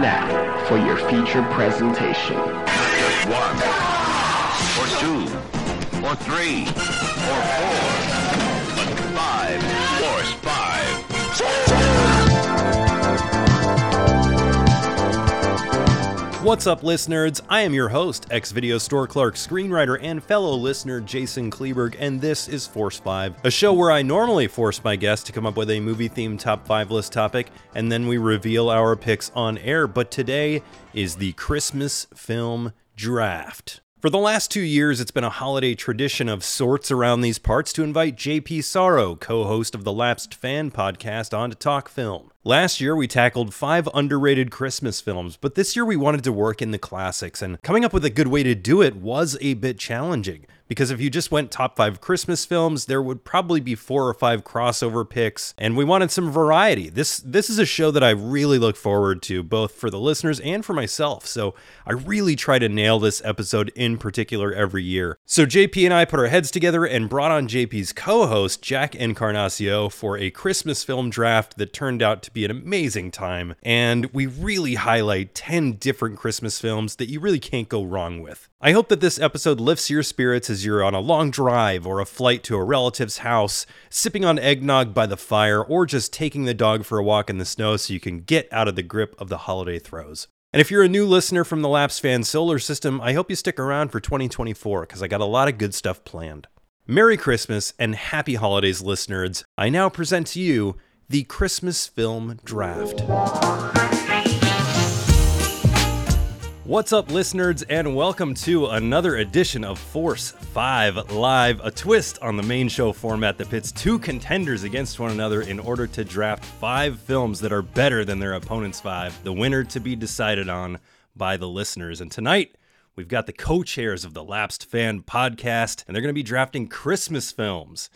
now for your feature presentation. Just one, or two, or three, or four, but five, force five. What's up, listeners? I am your host, ex video store clerk, screenwriter, and fellow listener Jason Kleeberg, and this is Force 5, a show where I normally force my guests to come up with a movie themed top 5 list topic, and then we reveal our picks on air. But today is the Christmas film draft. For the last two years, it's been a holiday tradition of sorts around these parts to invite JP Sarro, co host of the Lapsed Fan podcast, on to talk film. Last year, we tackled five underrated Christmas films, but this year we wanted to work in the classics, and coming up with a good way to do it was a bit challenging. Because if you just went top five Christmas films, there would probably be four or five crossover picks, and we wanted some variety. This this is a show that I really look forward to, both for the listeners and for myself. So I really try to nail this episode in particular every year. So JP and I put our heads together and brought on JP's co-host Jack Encarnacao for a Christmas film draft that turned out to be an amazing time, and we really highlight 10 different Christmas films that you really can't go wrong with. I hope that this episode lifts your spirits as you're on a long drive or a flight to a relative's house, sipping on eggnog by the fire, or just taking the dog for a walk in the snow so you can get out of the grip of the holiday throes. And if you're a new listener from the Lapsed Fan Solar System, I hope you stick around for 2024 because I got a lot of good stuff planned. Merry Christmas and happy holidays, listeners. I now present to you the Christmas Film Draft. What's up, listeners, and welcome to another edition of Force 5 Live, a twist on the main show format that pits two contenders against one another in order to draft five films that are better than their opponent's five, the winner to be decided on by the listeners. And tonight, we've got the co chairs of the Lapsed Fan podcast, and they're going to be drafting Christmas films.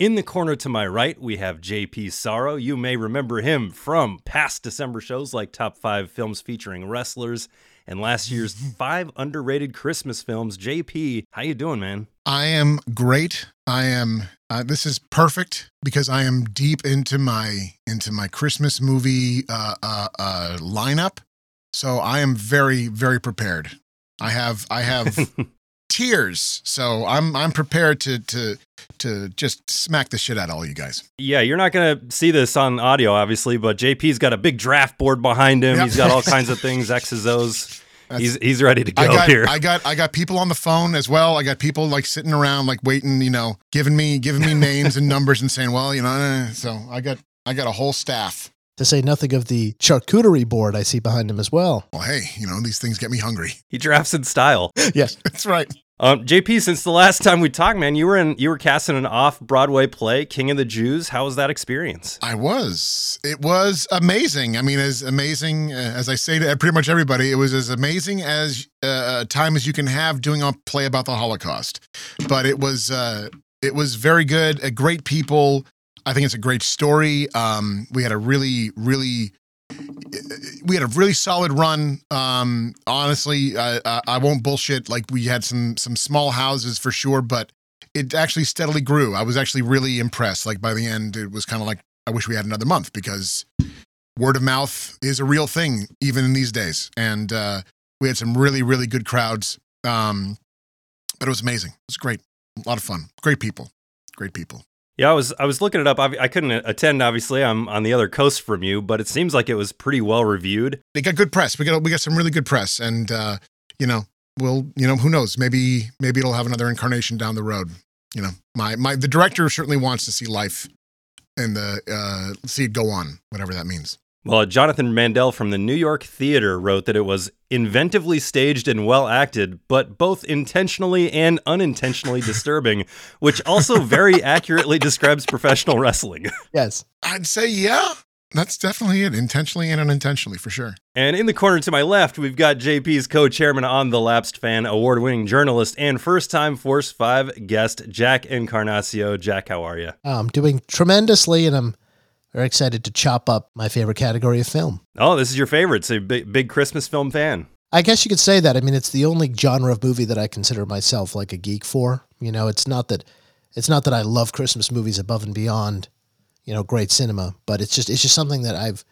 In the corner to my right, we have JP Sarro. You may remember him from past December shows like Top 5 Films Featuring Wrestlers and last year's five underrated Christmas films. JP, how you doing, man? I am great. I am. Uh, this is perfect because I am deep into my into my Christmas movie uh, uh, uh, lineup. So I am very very prepared. I have I have tears. So I'm I'm prepared to to to just smack the shit out of all you guys. Yeah, you're not gonna see this on audio, obviously, but JP's got a big draft board behind him. Yep. He's got all kinds of things, X's, O's. That's- He's he's ready to go I got here. I got I got people on the phone as well. I got people like sitting around like waiting, you know, giving me giving me names and numbers and saying, well, you know, eh. so I got I got a whole staff. To say nothing of the charcuterie board I see behind him as well. Well, hey, you know, these things get me hungry. he drafts in style. Yes. That's right. Um, JP, since the last time we talked, man, you were in you were casting an off Broadway play, King of the Jews. How was that experience? I was. It was amazing. I mean, as amazing uh, as I say to pretty much everybody, it was as amazing as uh, a time as you can have doing a play about the Holocaust. But it was uh, it was very good. Uh, great people. I think it's a great story. Um, we had a really, really. We had a really solid run. Um, honestly, I, I, won't bullshit. Like we had some some small houses for sure, but it actually steadily grew. I was actually really impressed. Like by the end, it was kind of like I wish we had another month because word of mouth is a real thing even in these days. And uh, we had some really, really good crowds. Um, but it was amazing. It was great. A lot of fun. Great people. Great people. Yeah, I was I was looking it up. I, I couldn't attend, obviously. I'm on the other coast from you, but it seems like it was pretty well reviewed. They got good press. We got we got some really good press, and uh, you know, we'll you know who knows maybe maybe it'll have another incarnation down the road. You know, my my the director certainly wants to see life and the uh, see it go on, whatever that means. Well, Jonathan Mandel from the New York Theater wrote that it was inventively staged and well acted, but both intentionally and unintentionally disturbing, which also very accurately describes professional wrestling. Yes. I'd say yeah. That's definitely it, intentionally and unintentionally, for sure. And in the corner to my left, we've got JP's co chairman on The Lapsed Fan, award winning journalist, and first time Force 5 guest, Jack Encarnacao. Jack, how are you? I'm doing tremendously, and I'm very excited to chop up my favorite category of film. Oh, this is your favorite. So, big, big Christmas film fan. I guess you could say that. I mean, it's the only genre of movie that I consider myself like a geek for. You know, it's not that it's not that I love Christmas movies above and beyond, you know, great cinema, but it's just it's just something that I've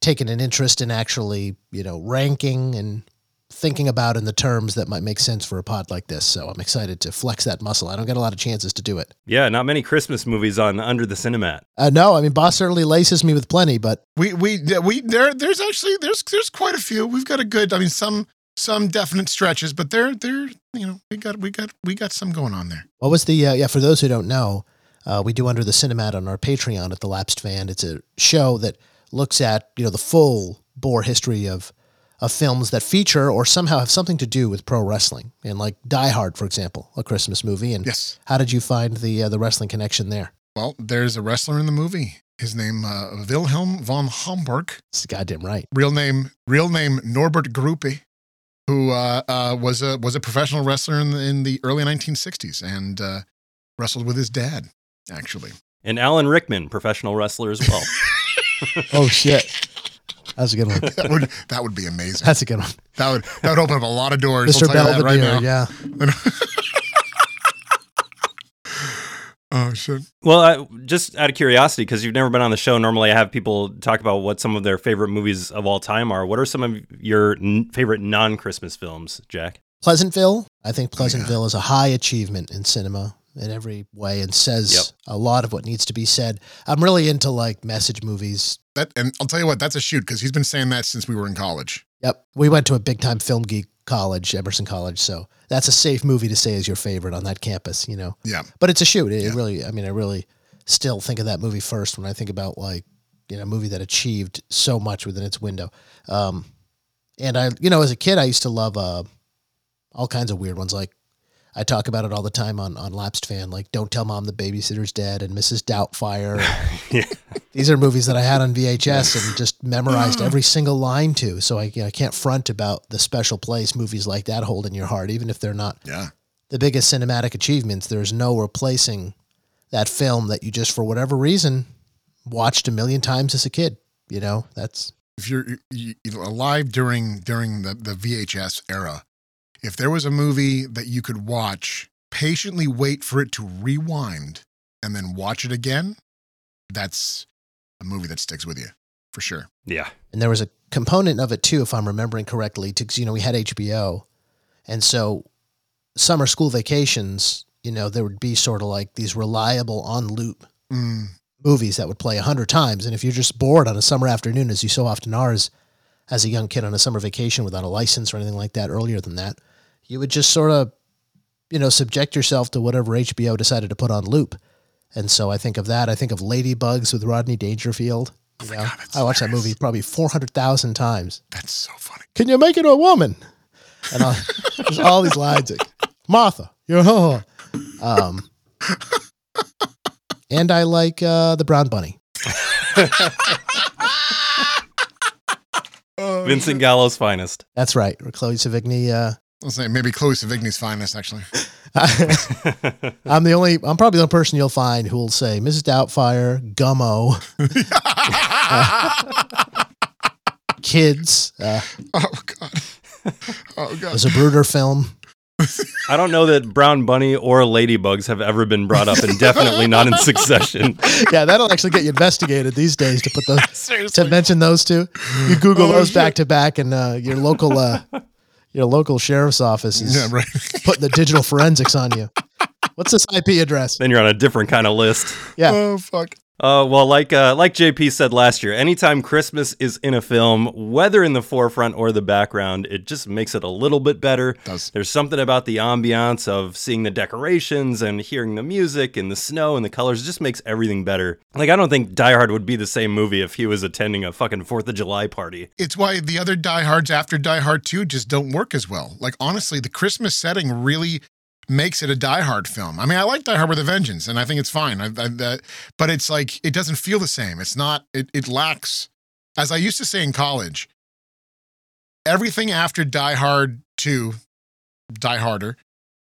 taken an interest in actually, you know, ranking and thinking about in the terms that might make sense for a pod like this. So I'm excited to flex that muscle. I don't get a lot of chances to do it. Yeah, not many Christmas movies on Under the Cinemat. Uh, no, I mean, Boss certainly laces me with plenty, but We we we there there's actually there's there's quite a few. We've got a good. I mean, some some definite stretches, but they're they're you know we got we got we got some going on there. what was the, uh, yeah, for those who don't know, uh, we do Under the Cinemat on our Patreon at The Lapsed Fan. It's a show that looks at, you know, the full bore history of, of films that feature or somehow have something to do with pro wrestling. And like Die Hard, for example, a Christmas movie. And Yes. how did you find the, uh, the wrestling connection there? Well, there's a wrestler in the movie. His name uh, Wilhelm von Homburg. It's goddamn right. Real name real name Norbert Grupe, who uh, uh, was a was a professional wrestler in the, in the early 1960s and uh, wrestled with his dad. Actually, And Alan Rickman, professional wrestler as well. Oh, shit. That's a good one. that would that would be amazing. That's a good one. That would that would open up a lot of doors. Mr. I'll tell right Belvedere, now. yeah. Oh shit! well, I, just out of curiosity, because you've never been on the show, normally I have people talk about what some of their favorite movies of all time are. What are some of your n- favorite non Christmas films, Jack? Pleasantville. I think Oh, Pleasantville is a high achievement in cinema in every way and says Yep. a lot of what needs to be said. I'm really into like message movies. That and I'll tell you what, that's a shoot because he's been saying that since we were in college. Yep. We went to a big time film geek college, Emerson College. So that's a safe movie to say is your favorite on that campus, you know? Yeah, But it's a shoot. It, it really, I mean, I really still think of that movie first when I think about like, you know, a movie that achieved so much within its window. Um, and I, you know, as a kid, I used to love uh, all kinds of weird ones. Like I talk about it all the time on on Lapsed Fan. Like Don't Tell Mom the Babysitter's Dead and Mrs. Doubtfire. Yeah. These are movies that I had on VHS and just memorized mm. every single line to. So I, you know, I can't front about the special place movies like that hold in your heart, even if they're not yeah. the biggest cinematic achievements. There's no replacing that film that you just, for whatever reason, watched a million times as a kid. You know, that's If you're you, you know, alive during during the the VHS era, if there was a movie that you could watch, patiently wait for it to rewind, and then watch it again, that's a movie that sticks with you for sure. Yeah. and there was a component of it too, if I'm remembering correctly, because you know we had HBO, and so summer school vacations, you know, there would be sort of like these reliable on loop Mm, movies that would play a hundred times, and if you're just bored on a summer afternoon, as you so often are, as as a young kid on a summer vacation without a license or anything like that, earlier than that, you would just sort of, you know, subject yourself to whatever HBO decided to put on loop. And so I think of that. I think of Ladybugs with Rodney Dangerfield. You know, God, I watched that movie probably 400,000 times. that's so funny. Can you make it a woman? And all, there's all these lines like, Martha, you're a whore." Um, and I like uh, the Brown Bunny. Oh, Vincent Gallo's finest. That's right. Or Chloe Sevigny. Uh, I'll say maybe Chloe Sevigny's finest actually. I'm the only, I'm probably the only person you'll find who will say Mrs. Doubtfire, Gummo, Kids, uh, oh god. Oh god. It was a Bruder film. I don't know that Brown Bunny or Ladybugs have ever been brought up, and definitely not in succession. Yeah, that'll actually get you investigated these days to put those, to mention those two. You Google Oh, those shit. back to back, and uh, your local uh, your local sheriff's office is Yeah, right. putting the digital forensics on you. What's this IP address? Then you're on a different kind of list. Yeah, Oh fuck. Uh, well, like uh, like JP said last year, anytime Christmas is in a film, whether in the forefront or the background, it just makes it a little bit better. Does. There's something about the ambiance of seeing the decorations and hearing the music and the snow and the colors. It just makes everything better. Like I don't think Die Hard would be the same movie if he was attending a fucking Fourth of July party. It's why the other Die Hards after Die Hard 2 just don't work as well. Like honestly, the Christmas setting really makes it a Die Hard film. I mean, I like Die Hard with a Vengeance, and I think it's fine. I, I, that, but it's like it doesn't feel the same. It's not. It, it lacks. As I used to say in college, everything after Die Hard 2, Die Harder,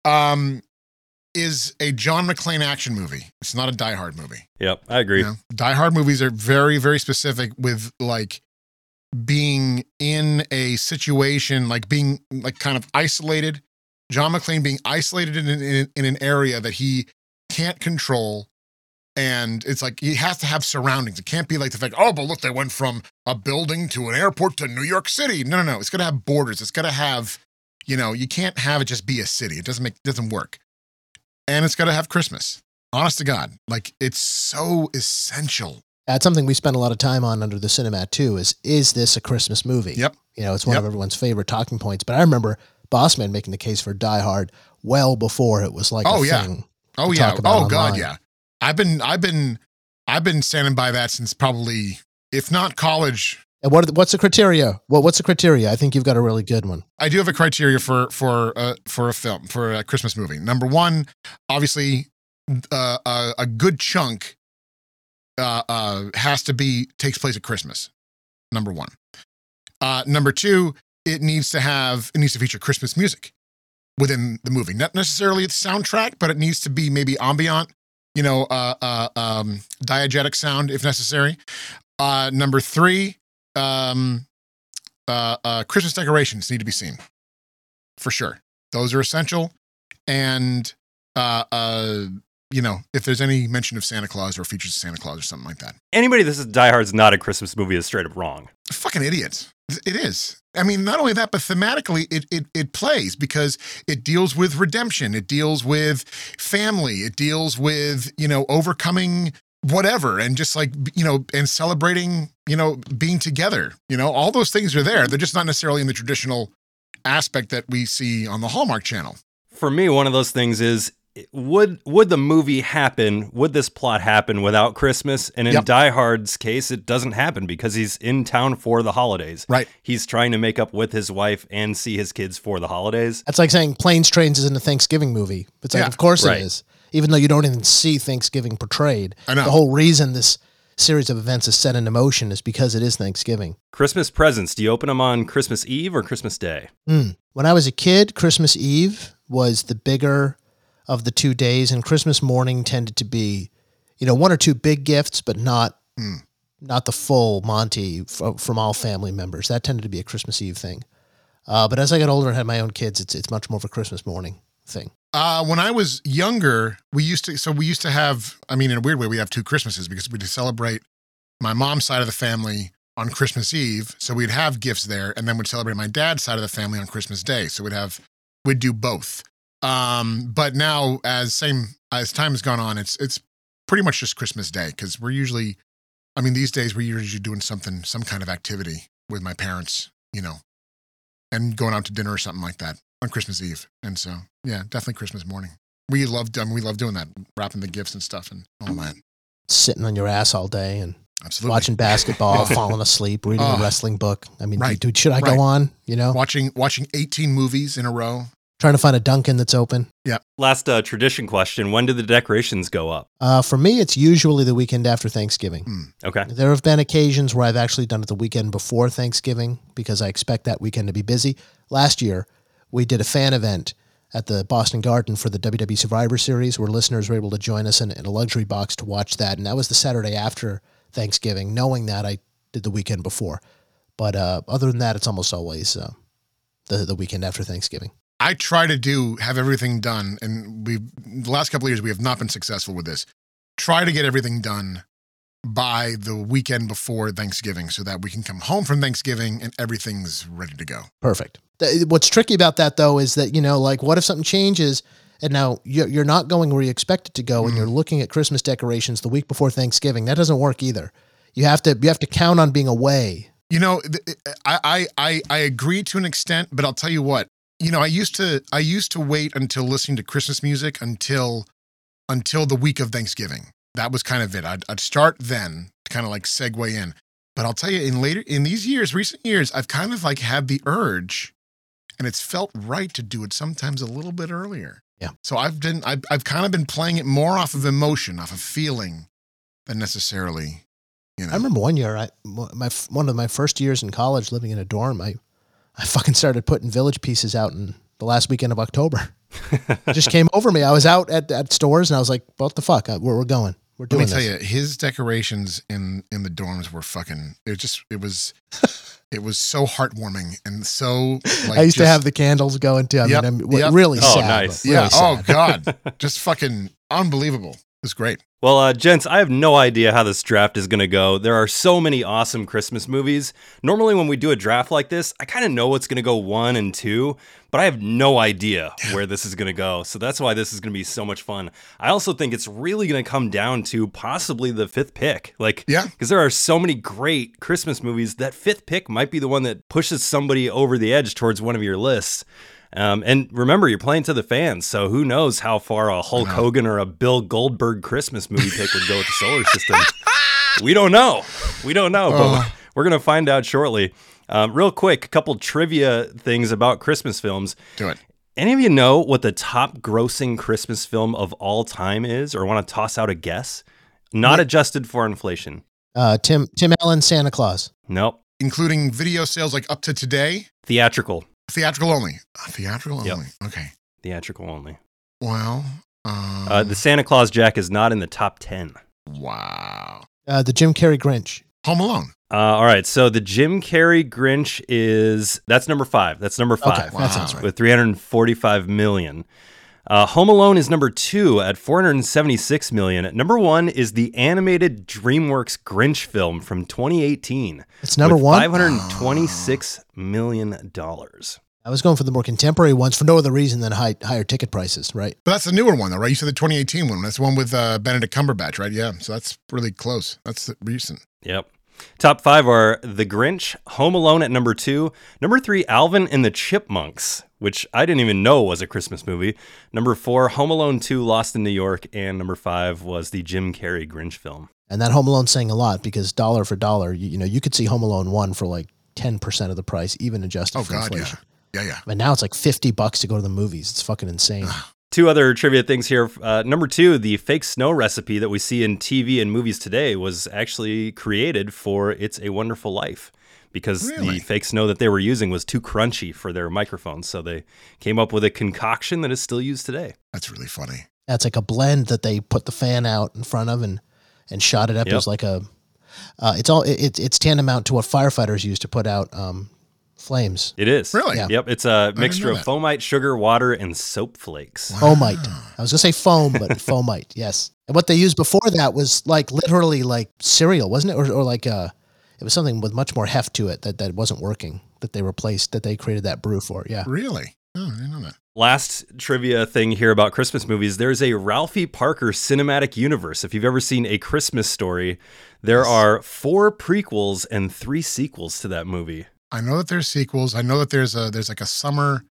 um, is a John McClane action movie. It's not a Die Hard movie. Yep, I agree. You know, Die Hard movies are very, very specific with like being in a situation, like being like kind of isolated. John McClane being isolated in, in, in an area that he can't control And it's like he has to have surroundings. It can't be like the fact, oh, but look, they went from a building to an airport to New York City. No, no, no. It's got to have borders. It's got to have, you know, you can't have it just be a city. It doesn't make it doesn't work. And it's got to have Christmas. Honest to God, like it's so essential. That's something we spent a lot of time on under the Cinemat too. Is is this a Christmas movie? Yep. You know, it's one Yep. of everyone's favorite talking points. But I remember Bossman making the case for Die Hard well before it was like Oh, a yeah. thing. Oh yeah. Oh god, yeah. I've been I've been I've been standing by that since probably if not college. And what are the, what's the criteria? Well, what's the criteria? I think you've got a really good one. I do have a criteria for for uh, for a film for a Christmas movie. Number one, obviously, uh, a, a good chunk uh, uh, has to be takes place at Christmas. Number one. Uh, number two, it needs to have it needs to feature Christmas music within the movie. Not necessarily the soundtrack, but it needs to be maybe ambient, you know, uh, uh, um, diegetic sound if necessary. Uh, number three, um, uh, uh, Christmas decorations need to be seen for sure. Those are essential. And, uh, uh, you know, if there's any mention of Santa Claus or features of Santa Claus or something like that, Anybody that says Die Hard's not a Christmas movie is straight up wrong. fucking idiots. It is. I mean, not only that, but thematically, it, it it plays because it deals with redemption. It deals with family. It deals with you know overcoming whatever and just like you know and celebrating you know being together. You know, all those things are there. They're just not necessarily in the traditional aspect that we see on the Hallmark Channel. For me, one of those things is would would the movie happen? Would this plot happen without Christmas? And in Yep. Die Hard's case, it doesn't happen because he's in town for the holidays. Right. He's trying to make up with his wife and see his kids for the holidays. That's like saying Planes, Trains isn't a Thanksgiving movie. It's like, Yeah, of course right. it is. Even though you don't even see Thanksgiving portrayed. I know. The whole reason this series of events is set into motion is because it is Thanksgiving. Christmas presents, do you open them on Christmas Eve or Christmas Day? Mm. When I was a kid, Christmas Eve was the bigger of the two days, and Christmas morning tended to be, you know, one or two big gifts, but not Mm. not the full Monty f- from all family members. That tended to be a Christmas Eve thing. Uh, but as I got older and had my own kids, it's it's much more of a Christmas morning thing. Uh, when I was younger, we used to, so we used to have, I mean, in a weird way, we have two Christmases because we'd celebrate my mom's side of the family on Christmas Eve. So we'd have gifts there and then we'd celebrate my dad's side of the family on Christmas Day. So we'd have, we'd do both. Um, but now as same, as time has gone on, it's, it's pretty much just Christmas Day because we're usually, I mean, these days we're usually doing something, some kind of activity with my parents, you know, and going out to dinner or something like that on Christmas Eve. And so, yeah, definitely Christmas morning. We love, I mean, we love doing that, wrapping the gifts and stuff and all that. Sitting on your ass all day and Absolutely. watching basketball, falling asleep, reading Oh. a wrestling book. I mean, Right. dude, should I Right. go on? You know, watching, watching 18 movies in a row. Trying to find a Dunkin' that's open. Yeah. Last uh, tradition question When do the decorations go up? Uh, for me, it's usually the weekend after Thanksgiving. Okay. There have been occasions where I've actually done it the weekend before Thanksgiving because I expect that weekend to be busy. Last year, we did a fan event at the Boston Garden for the WWE Survivor Series where listeners were able to join us in, in a luxury box to watch that. And that was the Saturday after Thanksgiving. Knowing that, I did the weekend before. But uh, other than that, it's almost always uh, the, the weekend after Thanksgiving. I try to do, have everything done. And we, the last couple of years, we have not been successful with this. Try to get everything done by the weekend before Thanksgiving so that we can come home from Thanksgiving and everything's ready to go. Perfect. What's tricky about that though is that you know, like, what if something changes and now you're you're not going where you expect it to go, and you're mm. looking at Christmas decorations the week before Thanksgiving? That doesn't work either. You have to you have to count on being away. You know, I I I agree to an extent, but I'll tell you what. You know, I used to I used to wait until listening to Christmas music until until the week of Thanksgiving. That was kind of it. I'd, I'd start then to kind of like segue in. But I'll tell you, in later in these years, recent years, I've kind of like had the urge, and it's felt right to do it sometimes a little bit earlier. Yeah. So I've been I've I've kind of been playing it more off of emotion, off of feeling, than necessarily, you know. I remember one year, I my one of my first years in college, living in a dorm, I I fucking started putting village pieces out in the last weekend of October. it just came over me. I was out at, at stores and I was like, "What the fuck? Where We're, we're going. We're doing Let doing me tell this." you, his decorations in in the dorms were fucking. It was just it was it was so heartwarming and so. Like, I used to have the candles going too. I Yep, mean, I'm yep. really Oh, sad. nice. really yeah. Oh. God, just fucking unbelievable. Was great. Well, uh, gents, I have no idea how this draft is going to go. There are so many awesome Christmas movies. Normally, when we do a draft like this, I kind of know what's going to go one and two, but I have no idea where this is going to go. So that's why this is going to be so much fun. I also think it's really going to come down to possibly the fifth pick. Like, Yeah. because there are so many great Christmas movies. That fifth pick might be the one that pushes somebody over the edge towards one of your lists. Um, and remember, you're playing to the fans, so who knows how far a Hulk Hogan or a Bill Goldberg Christmas movie pick would go with the solar system? we don't know. We don't know, but we're gonna find out shortly. Um, real quick, a couple trivia things about Christmas films. Do it. Any of you know what the top grossing Christmas film of all time is, or want to toss out a guess? Not adjusted for inflation. Uh, Tim Tim Allen, Santa Claus. Nope. Including video sales like up to today, Theatrical. Theatrical only. Uh, Theatrical Yep. only. Okay. Theatrical only. Well, um, Uh, the Santa Claus Jack is not in the top 10. wow. Uh, the Jim Carrey Grinch. Home Alone. Uh, all right, so the Jim Carrey Grinch is that's number five. That's number five Okay, that sounds right. with 345 million. Uh, Home Alone is number two at 476 million. Number one is the animated DreamWorks Grinch film from 2018. It's number with one. 526 million dollars. I was going for the more contemporary ones for no other reason than high, higher ticket prices, right? But that's the newer one, though, right? You said the 2018 one. That's the one with uh, Benedict Cumberbatch, right? Yeah. So that's really close. That's the recent. Yep. Top five are The Grinch, Home Alone at number two, number three, Alvin and the Chipmunks, which I didn't even know was a Christmas movie. Number four, Home Alone 2, Lost in New York, and number five was the Jim Carrey Grinch film. And that Home Alone saying a lot because dollar for dollar, you, you know, you could see Home Alone one for like ten percent of the price, even adjusted Oh, for God. Yeah. inflation. Yeah. Yeah. And now it's like fifty bucks to go to the movies. It's fucking insane. Two other trivia things here. Uh, number two, the fake snow recipe that we see in TV and movies today was actually created for It's a Wonderful Life because Really? the fake snow that they were using was too crunchy for their microphones. So they came up with a concoction that is still used today. That's really funny. That's like a blend that they put the fan out in front of and and shot it up Yep. as like a. Uh, it's all it, it's it's tantamount to what firefighters use to put out um, flames. It is. Really? Yeah. Yep. It's a mixture of that. foamite, sugar, water, and soap flakes. Foamite. I was gonna say foam, but foamite. Yes. And what they used before that was like literally like cereal, wasn't it? Or, or like uh, it was something with much more heft to it that that wasn't working. That they replaced. That they created that brew for. Yeah. Really? Oh, I didn't know that. Last trivia thing here about Christmas movies there's a Ralphie Parker cinematic universe. If you've ever seen A Christmas Story, there are four prequels and three sequels to that movie. I know that there's sequels. I know that there's a there's like a summer,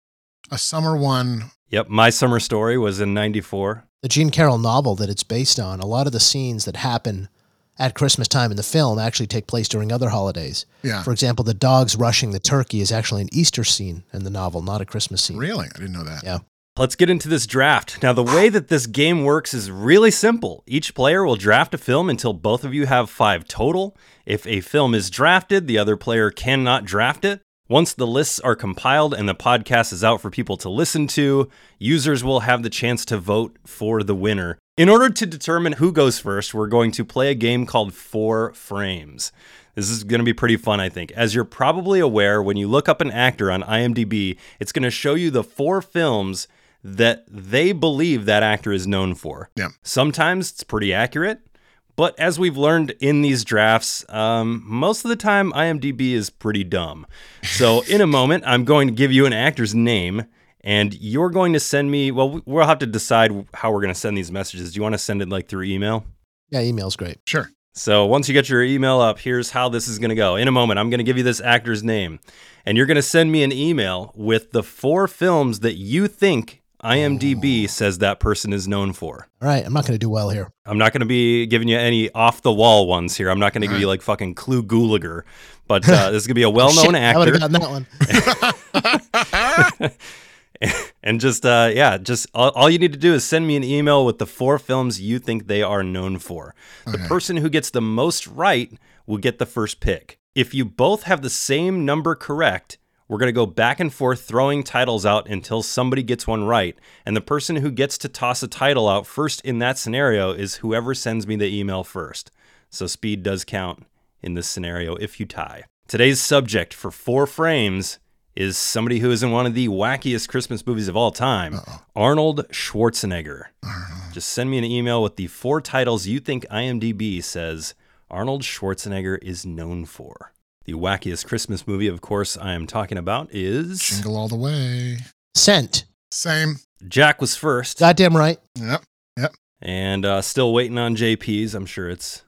a summer one. Yep. My Summer Story was in 94. The Gene Carroll novel that it's based on. A lot of the scenes that happen at Christmas time in the film actually take place during other holidays. Yeah. For example, the dogs rushing the turkey is actually an Easter scene in the novel, not a Christmas scene. Really? I didn't know that. Yeah. Let's get into this draft. Now, the way that this game works is really simple. Each player will draft a film until both of you have five total. If a film is drafted, the other player cannot draft it. Once the lists are compiled and the podcast is out for people to listen to, users will have the chance to vote for the winner. In order to determine who goes first, we're going to play a game called Four Frames. This is going to be pretty fun, I think. As you're probably aware, when you look up an actor on IMDb, it's going to show you the four films that they believe that actor is known for. Yeah. Sometimes it's pretty accurate, but as we've learned in these drafts, um, most of the time IMDb is pretty dumb. So in a moment, I'm going to give you an actor's name, and you're going to send me. Well, we'll have to decide how we're going to send these messages. Do you want to send it like through email? Yeah, email's great. Sure. So once you get your email up, here's how this is going to go. In a moment, I'm going to give you this actor's name, and you're going to send me an email with the four films that you think IMDb says that person is known for. All right, I'm not going to do well here. I'm not going to be giving you any off the wall ones here. I'm not going to give you like fucking Clu Gulager, but uh, this is going to be a well known Shit, I would actor. have gotten that one. and just uh, yeah, just all, all you need to do is send me an email with the four films you think they are known for. The person who gets the most right will get the first pick. If you both have the same number correct, we're going to go back and forth throwing titles out until somebody gets one right. And the person who gets to toss a title out first in that scenario is whoever sends me the email first. So speed does count in this scenario if you tie. Today's subject for four frames is somebody who is in one of the wackiest Christmas movies of all time Arnold Schwarzenegger. Uh-huh. Just send me an email with the four titles you think IMDb says Arnold Schwarzenegger is known for. The wackiest Christmas movie, of course, I am talking about is Jingle all the way. Sent. Same. Jack was first, Goddamn right. Yep. Yep. And uh, still waiting on JP's. I'm sure it's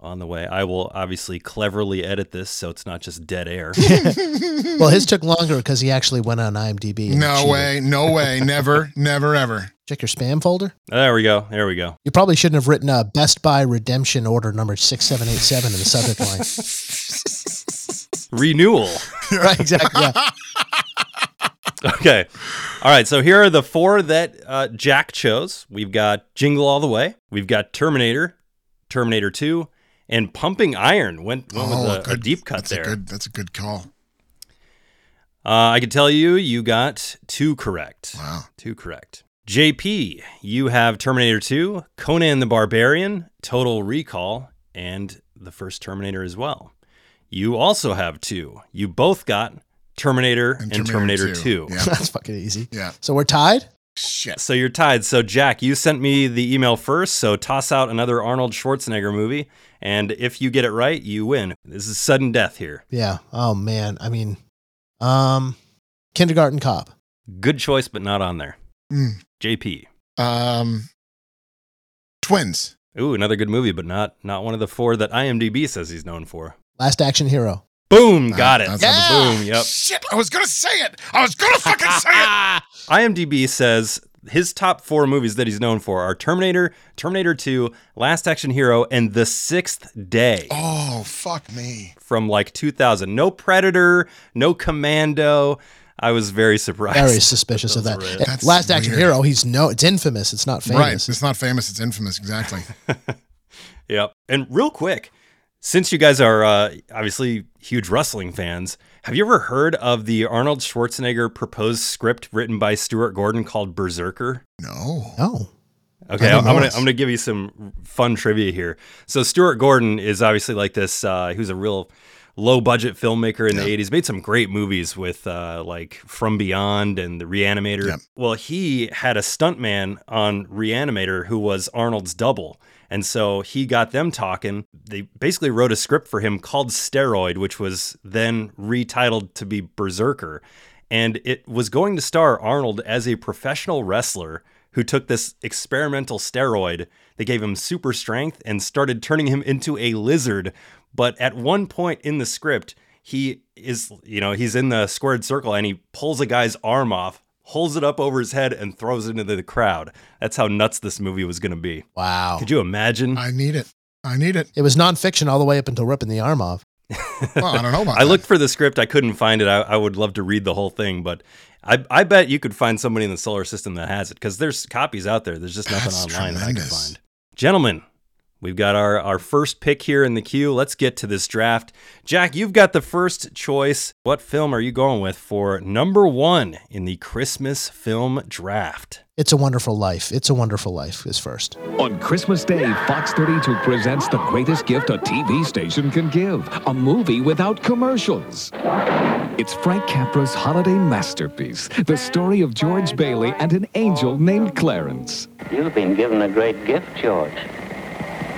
on the way. I will obviously cleverly edit this so it's not just dead air. Well, his took longer because he actually went on IMDb. No way. No way. Never. never. Ever. Check your spam folder. there we go. There we go. You probably shouldn't have written a Best Buy redemption order number 6787 in the subject line. Renewal. right, exactly. Yeah. Okay. All right. So here are the four that uh, Jack chose. We've got Jingle All the Way. We've got Terminator, Terminator 2, and Pumping Iron. Went, went with a, a deep cut Oh, that's there. A good, that's a good call. Uh, I can tell you, you got two correct. Wow. Two correct. JP, you have Terminator 2, Conan the Barbarian, Total Recall, and the first Terminator as well. You also have two. You both got Terminator and, Terminator, 2. Yeah. That's fucking easy. Yeah. So we're tied? Shit. So you're tied. So Jack, you sent me the email first. So toss out another Arnold Schwarzenegger movie, and if you get it right, you win. This is sudden death here. Yeah. Oh, man. I mean, um, Kindergarten Cop. Good choice, but not on there. Mm. JP. Um, twins. Ooh, another good movie, but not not one of the four that IMDb says he's known for. Last Action Hero. Boom, got it. That's on the- Boom, yep. Shit. I was gonna say it. I was gonna fucking say it. IMDb says his top four movies that he's known for are Terminator, Terminator 2, Last Action Hero, and The Sixth Day Oh fuck me. from like 2000. No Predator, no Commando. I was very surprised. Very suspicious of that. Those are That's Last Action weird. Hero. He's no. It's infamous. It's not famous. Right. It's not famous. It's infamous. Exactly. Yep. And real quick, since you guys are uh, obviously huge wrestling fans, have you ever heard of the Arnold Schwarzenegger proposed script written by Stuart Gordon called Berserker? No. Oh. Okay, I don't I'm gonna. I'm gonna give you some fun trivia here. So Stuart Gordon is obviously like this. Uh, he was a real low budget filmmaker in the 80s. Made some great movies with uh, like From Beyond and The Reanimator. Yeah. Well, he had a stuntman on Reanimator who was Arnold's double. And so he got them talking. They basically wrote a script for him called Steroid, which was then retitled to be Berserker. And it was going to star Arnold as a professional wrestler who took this experimental steroid that gave him super strength and started turning him into a lizard. But at one point in the script, he is, you know, he's in the squared circle and he pulls a guy's arm off, holds it up over his head, and throws it into the crowd. That's how nuts this movie was going to be. Wow. Could you imagine? I need it. I need it. It was nonfiction all the way up until ripping the arm off. Well, I don't know about I that. looked for the script. I couldn't find it. I, I would love to read the whole thing, but I, I bet you could find somebody in the solar system that has it because there's copies out there. There's just nothing That's online that I can find. Gentlemen, we've got our, our first pick here in the queue. Let's get to this draft. Jack, you've got the first choice. What film are you going with for number one in the Christmas film draft? It's a Wonderful Life. It's a Wonderful Life is first. On Christmas Day, Fox 32 presents the greatest gift a TV station can give a movie without commercials. It's Frank Capra's holiday masterpiece, the story of George Bailey and an angel named Clarence. You've been given a great gift, George.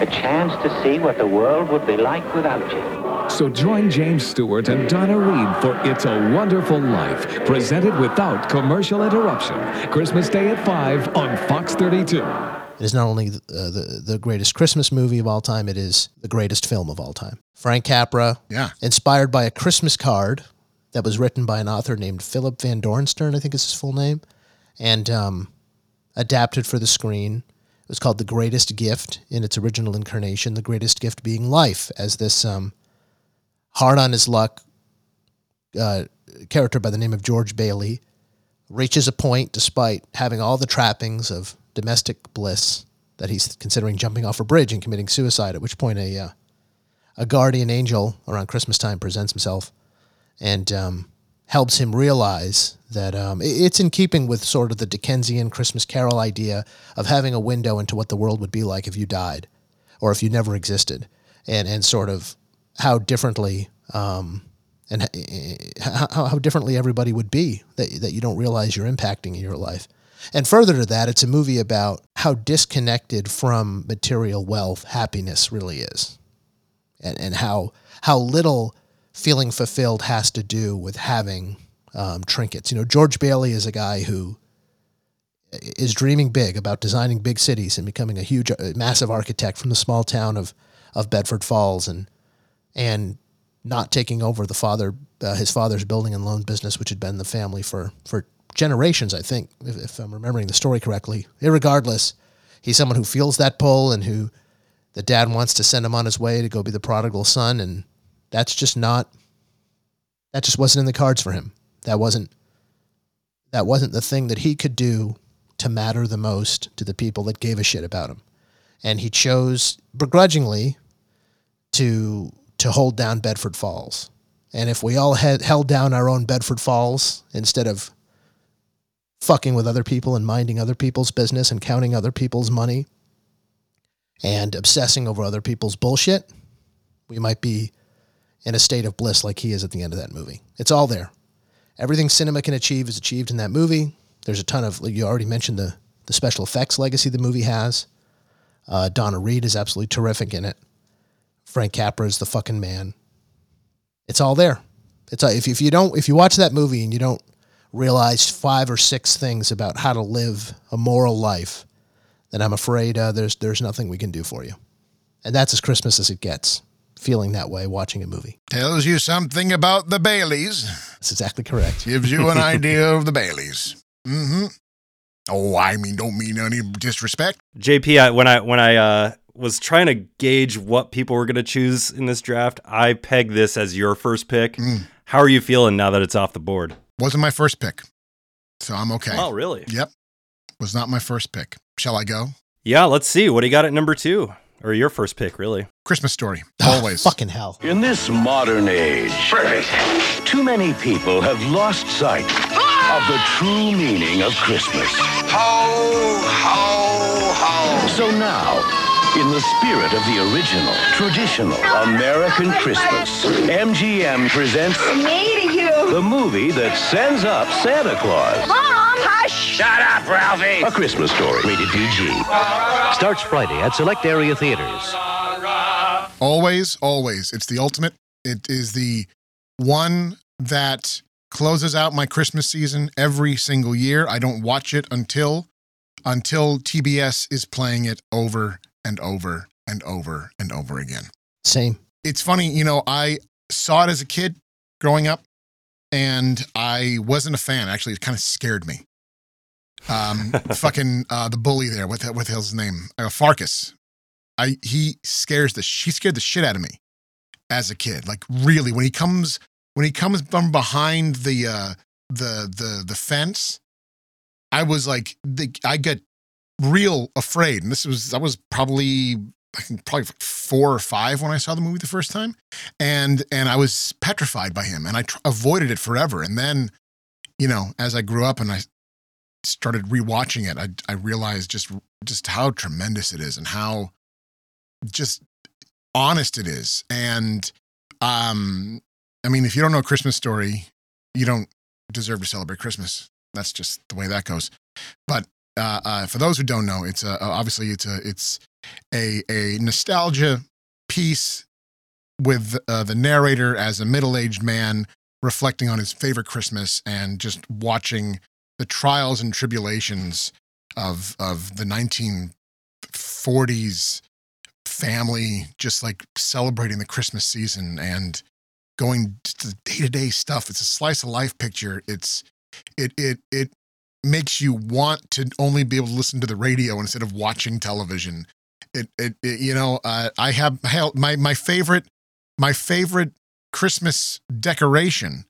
A chance to see what the world would be like without you. So join James Stewart and Donna Reed for It's a Wonderful Life, presented without commercial interruption. Christmas Day at 5 on Fox 32. It is not only the, uh, the the greatest Christmas movie of all time, it is the greatest film of all time. Frank Capra, Yeah. inspired by a Christmas card that was written by an author named Philip Van Doren Stern, I think is his full name, and um, adapted for the screen. It was called The Greatest Gift in its original incarnation, the greatest gift being life, as this um, hard on his luck uh, character by the name of George Bailey reaches a point despite having all the trappings of domestic bliss that he's considering jumping off a bridge and committing suicide, at which point a uh, a guardian angel around Christmas time presents himself and um, helps him realize that um, it's in keeping with sort of the Dickensian Christmas Carol idea of having a window into what the world would be like if you died or if you never existed, and and sort of how differently um, and how, how differently everybody would be that that you don't realize you're impacting in your life. And further to that, it's a movie about how disconnected from material wealth happiness really is. And, and how how little feeling fulfilled has to do with having um, trinkets. You know, George Bailey is a guy who is dreaming big about designing big cities and becoming a huge, uh, massive architect from the small town of, of Bedford Falls and and not taking over the father uh, his father's building and loan business, which had been the family for for generations. I think, if, if I'm remembering the story correctly. Irregardless, he's someone who feels that pull and who the dad wants to send him on his way to go be the prodigal son, and that's just not that just wasn't in the cards for him. That wasn't that wasn't the thing that he could do to matter the most to the people that gave a shit about him. And he chose begrudgingly to to hold down Bedford Falls. And if we all had held down our own Bedford Falls instead of fucking with other people and minding other people's business and counting other people's money and obsessing over other people's bullshit, we might be in a state of bliss like he is at the end of that movie. It's all there. Everything cinema can achieve is achieved in that movie. There's a ton of you already mentioned the the special effects legacy the movie has. Uh, Donna Reed is absolutely terrific in it. Frank Capra is the fucking man. It's all there. It's uh, if if you don't if you watch that movie and you don't realize five or six things about how to live a moral life, then I'm afraid uh, there's there's nothing we can do for you. And that's as Christmas as it gets. Feeling that way watching a movie. Tells you something about the Baileys. That's exactly correct. Gives you an idea of the Baileys. Mm-hmm. Oh, I mean, don't mean any disrespect. JP, I, when I when I uh, was trying to gauge what people were going to choose in this draft, I pegged this as your first pick. Mm. How are you feeling now that it's off the board? Wasn't my first pick, so I'm okay. Oh, really? Yep, was not my first pick. Shall I go? Yeah. Let's see. What do you got at number two, or your first pick, really? Christmas story. Oh, Always. fucking hell. In this modern age, too many people have lost sight of the true meaning of Christmas. Ho, ho, ho. So now, in the spirit of the original, traditional American Christmas, MGM presents Me to you. the movie that sends up Santa Claus. Mom, hush. Shut up, Ralphie! A Christmas story, rated PG. Starts Friday at select area theaters. Always, always. It's the ultimate. It is the one that closes out my Christmas season every single year. I don't watch it until until TBS is playing it over and over and over and over again. Same. It's funny, you know, I saw it as a kid growing up and I wasn't a fan. Actually, it kind of scared me. Um, fucking uh, the bully there. What the, what the hell's his name? Uh, Farkus. I he scares the she scared the shit out of me as a kid. Like really, when he comes when he comes from behind the uh, the the the fence, I was like the, I got real afraid. And this was I was probably I think probably four or five when I saw the movie the first time, and and I was petrified by him, and I tr- avoided it forever. And then, you know, as I grew up and I started rewatching it, I I realized just just how tremendous it is and how just honest it is. And um, I mean, if you don't know Christmas Story, you don't deserve to celebrate Christmas. That's just the way that goes. But uh, uh, for those who don't know, it's a, obviously it's a it's a a nostalgia piece with uh, the narrator as a middle aged man reflecting on his favorite Christmas and just watching the trials and tribulations of of the 1940s family just like celebrating the Christmas season and going to day to day stuff. It's a slice of life picture. It's it it it makes you want to only be able to listen to the radio instead of watching television. It it, it you know uh, I have my my favorite my favorite Christmas decoration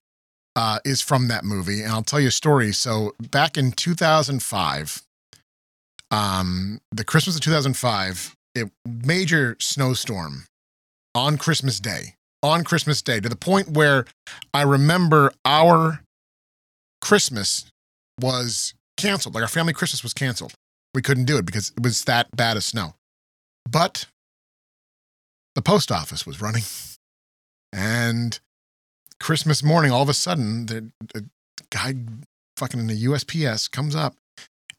uh, is from that movie, and I'll tell you a story. So back in 2005, um, the Christmas of 2005, it major snowstorm on Christmas Day. On Christmas Day, to the point where I remember our Christmas was canceled. Like our family Christmas was canceled. We couldn't do it because it was that bad of snow. But the post office was running. And Christmas morning, all of a sudden, the, the guy fucking in the USPS comes up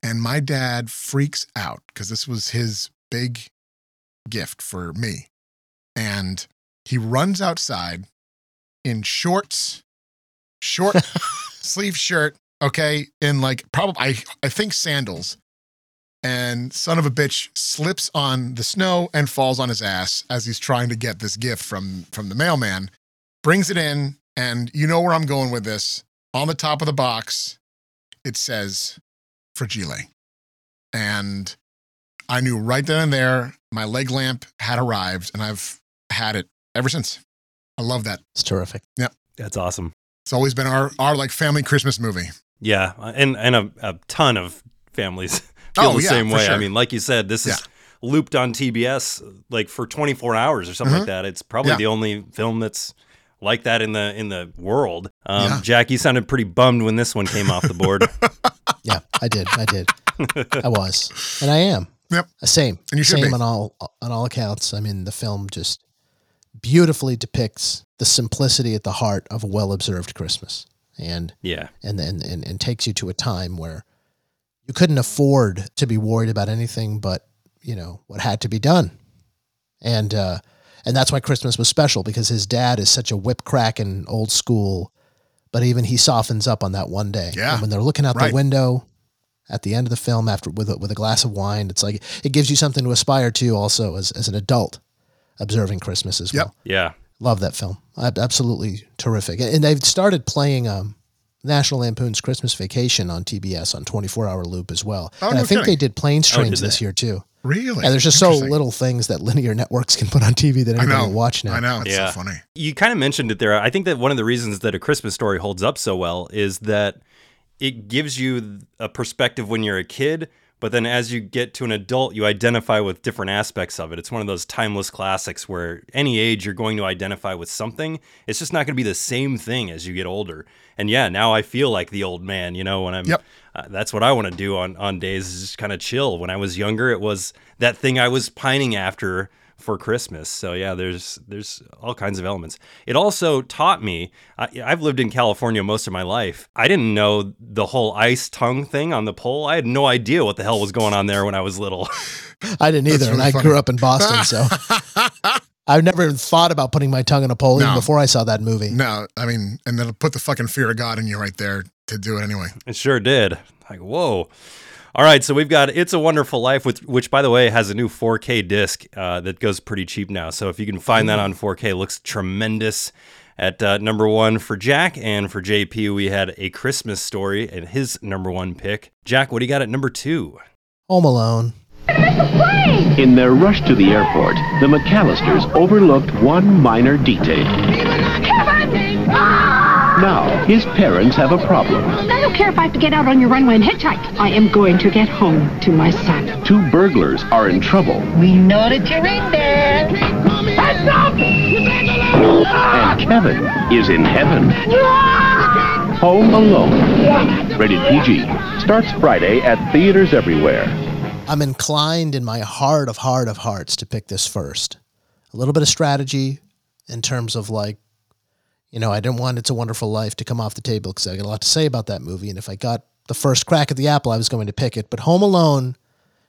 And my dad freaks out because this was his big gift for me. And he runs outside in shorts, short sleeve shirt, okay, in like probably I, I think sandals. And son of a bitch slips on the snow and falls on his ass as he's trying to get this gift from from the mailman. Brings it in, and you know where I'm going with this. On the top of the box, it says Fragile. And I knew right then and there my leg lamp had arrived, and I've had it ever since. I love that. It's terrific. Yep. That's awesome. It's always been our our like family Christmas movie. Yeah, and and a, a ton of families feel Oh, the yeah, same way. I mean, like you said, this is looped on TBS like for 24 hours or something Mhm. like that. It's probably Yeah. the only film that's like that in the in the world. Um, Yeah. Jack, you sounded pretty bummed when this one came off the board. Yeah, I did. I did. I was, and I am. Yep. Uh, Same. And you should Same be. on all on all accounts. I mean, the film just beautifully depicts the simplicity at the heart of a well observed Christmas, and yeah, and, and and and takes you to a time where you couldn't afford to be worried about anything but you know what had to be done, and uh, and that's why Christmas was special because his dad is such a whip cracking old school, but even he softens up on that one day. Yeah. And when they're looking out Right. the window at the end of the film after with a, with a glass of wine, it's like it gives you something to aspire to also as as an adult observing Christmas as Yep. well. yeah. Love that film. Absolutely terrific. And they've started playing um, National Lampoon's Christmas Vacation on TBS on 24 hour loop as well. Oh, and no I think kidding. they did Planes, Oh, did Trains this year too. Really? And there's just so little things that linear networks can put on TV that I anybody know. will watch now. I know. It's Yeah. so funny. You kind of mentioned it there. I think that one of the reasons that a Christmas story holds up so well is that it gives you a perspective when you're a kid, but then as you get to an adult, you identify with different aspects of it. It's one of those timeless classics where any age you're going to identify with something. It's just not going to be the same thing as you get older. And yeah, now I feel like the old man, you know, when I'm Yep. uh, that's what I want to do on on days is just kind of chill. When I was younger, it was that thing I was pining after for Christmas. So yeah, there's there's all kinds of elements. It also taught me. I, I've lived in California most of my life. I didn't know the whole ice tongue thing on the pole. I had no idea what the hell was going on there when I was little. I didn't either. and really I funny. grew up in Boston, so I've never even thought about putting my tongue in a pole even before I saw that movie. No, I mean, and it'll put the fucking fear of God in you right there to do it anyway. It sure did. Like whoa. All right, so we've got "It's a Wonderful Life," which, which by the way has a new 4K disc uh, that goes pretty cheap now. So if you can find that on 4K, looks tremendous. At uh, number one for Jack and for JP, we had a Christmas story and his number one pick. Jack, what do you got at number two? Home Alone. In their rush to the airport, the McAllisters overlooked one minor detail. Now, his parents have a problem. I don't care if I have to get out on your runway and hitchhike. I am going to get home to my son. Two burglars are in trouble, We know that you're in there. Hands up! and Kevin is in heaven. Home Alone. Rated PG. Starts Friday at theaters everywhere. I'm inclined in my heart of heart of hearts to pick this first. A little bit of strategy in terms of like, you know, I didn't want It's a Wonderful Life to come off the table because I got a lot to say about that movie. And if I got the first crack at the apple, I was going to pick it. But Home Alone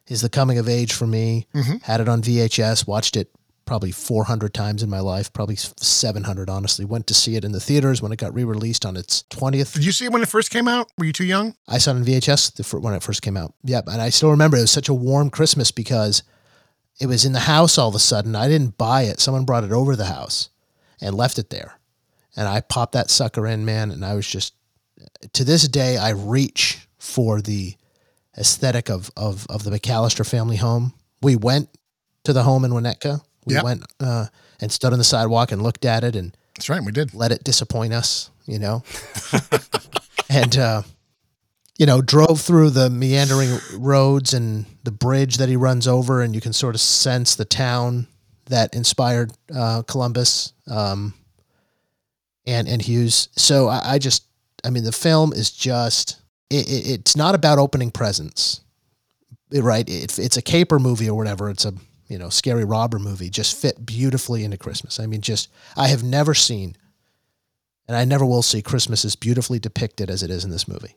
is the coming of age for me. Mm-hmm. Had it on VHS, watched it probably 400 times in my life, probably 700, honestly. Went to see it in the theaters when it got re released on its 20th Did you see it when it first came out? Were you too young? I saw it on VHS the, when it first came out. Yep, and I still remember it was such a warm Christmas because it was in the house all of a sudden. I didn't buy it; someone brought it over the house and left it there, and I popped that sucker in, man. And I was just to this day I reach for the aesthetic of of of the McAllister family home. We went to the home in Winnetka. We Yep. went uh, and stood on the sidewalk and looked at it and That's right. We did. let it disappoint us, you know. and uh, you know, drove through the meandering roads and the bridge that he runs over, and you can sort of sense the town that inspired uh, Columbus um, and and Hughes. So I, I just, I mean, the film is just, it, it, it's not about opening presents, right? It, it's a caper movie or whatever. It's a you know scary robber movie. Just fit beautifully into Christmas. I mean, just I have never seen, and I never will see Christmas as beautifully depicted as it is in this movie.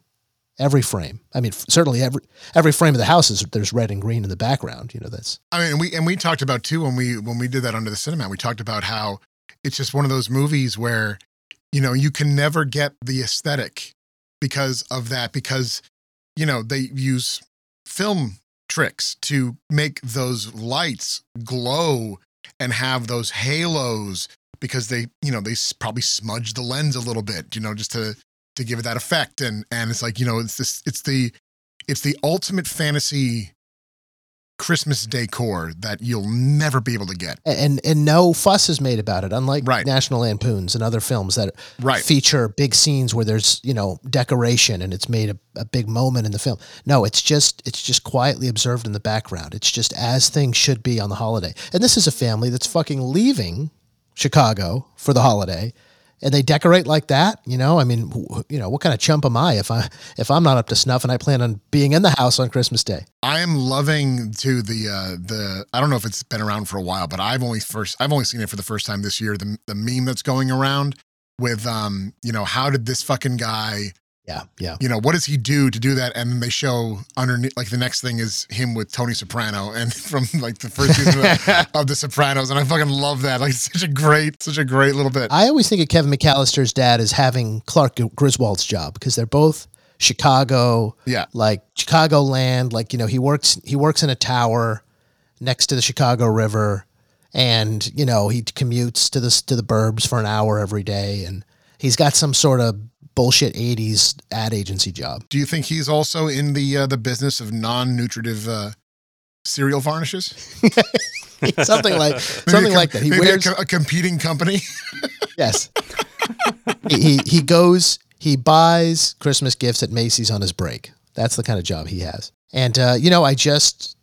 Every frame. I mean, certainly every every frame of the house is there's red and green in the background. You know, that's I mean, and we and we talked about too when we when we did that under the cinema. We talked about how it's just one of those movies where you know you can never get the aesthetic because of that because you know they use film tricks to make those lights glow and have those halos because they you know they probably smudge the lens a little bit you know just to to give it that effect. And and it's like you know it's this it's the it's the ultimate fantasy christmas decor that you'll never be able to get and and no fuss is made about it. Unlike Right. National Lampoons and other films that Right. feature big scenes where there's you know decoration and it's made a, a big moment in the film. No, it's just it's just quietly observed in the background. It's just as things should be on the holiday. And this is a family that's fucking leaving Chicago for the holiday. And they decorate like that, you know. I mean, you know, what kind of chump am I if I if I'm not up to snuff and I plan on being in the house on Christmas Day? I am loving to the uh the I don't know if it's been around for a while, but I've only first I've only seen it for the first time this year. The the meme that's going around with um you know how did this fucking guy Yeah, yeah. you know what does he do to do that? And then they show underneath like the next thing is him with Tony Soprano and from like the first season of, the, of The Sopranos, and I fucking love that. Like it's such a great such a great little bit. I always think of Kevin McAllister's dad as having Clark Griswold's job because they're both Chicago, Yeah. like Chicago land. Like you know, he works he works in a tower next to the Chicago River, and you know he commutes to the to the burbs for an hour every day, and he's got some sort of bullshit '80s ad agency job. Do you think he's also in the uh, the business of non-nutritive uh, cereal varnishes? something like something com- like that. He maybe a wears co- a competing company. Yes. he, he he goes, he buys Christmas gifts at Macy's on his break. That's the kind of job he has. And uh, you know, I just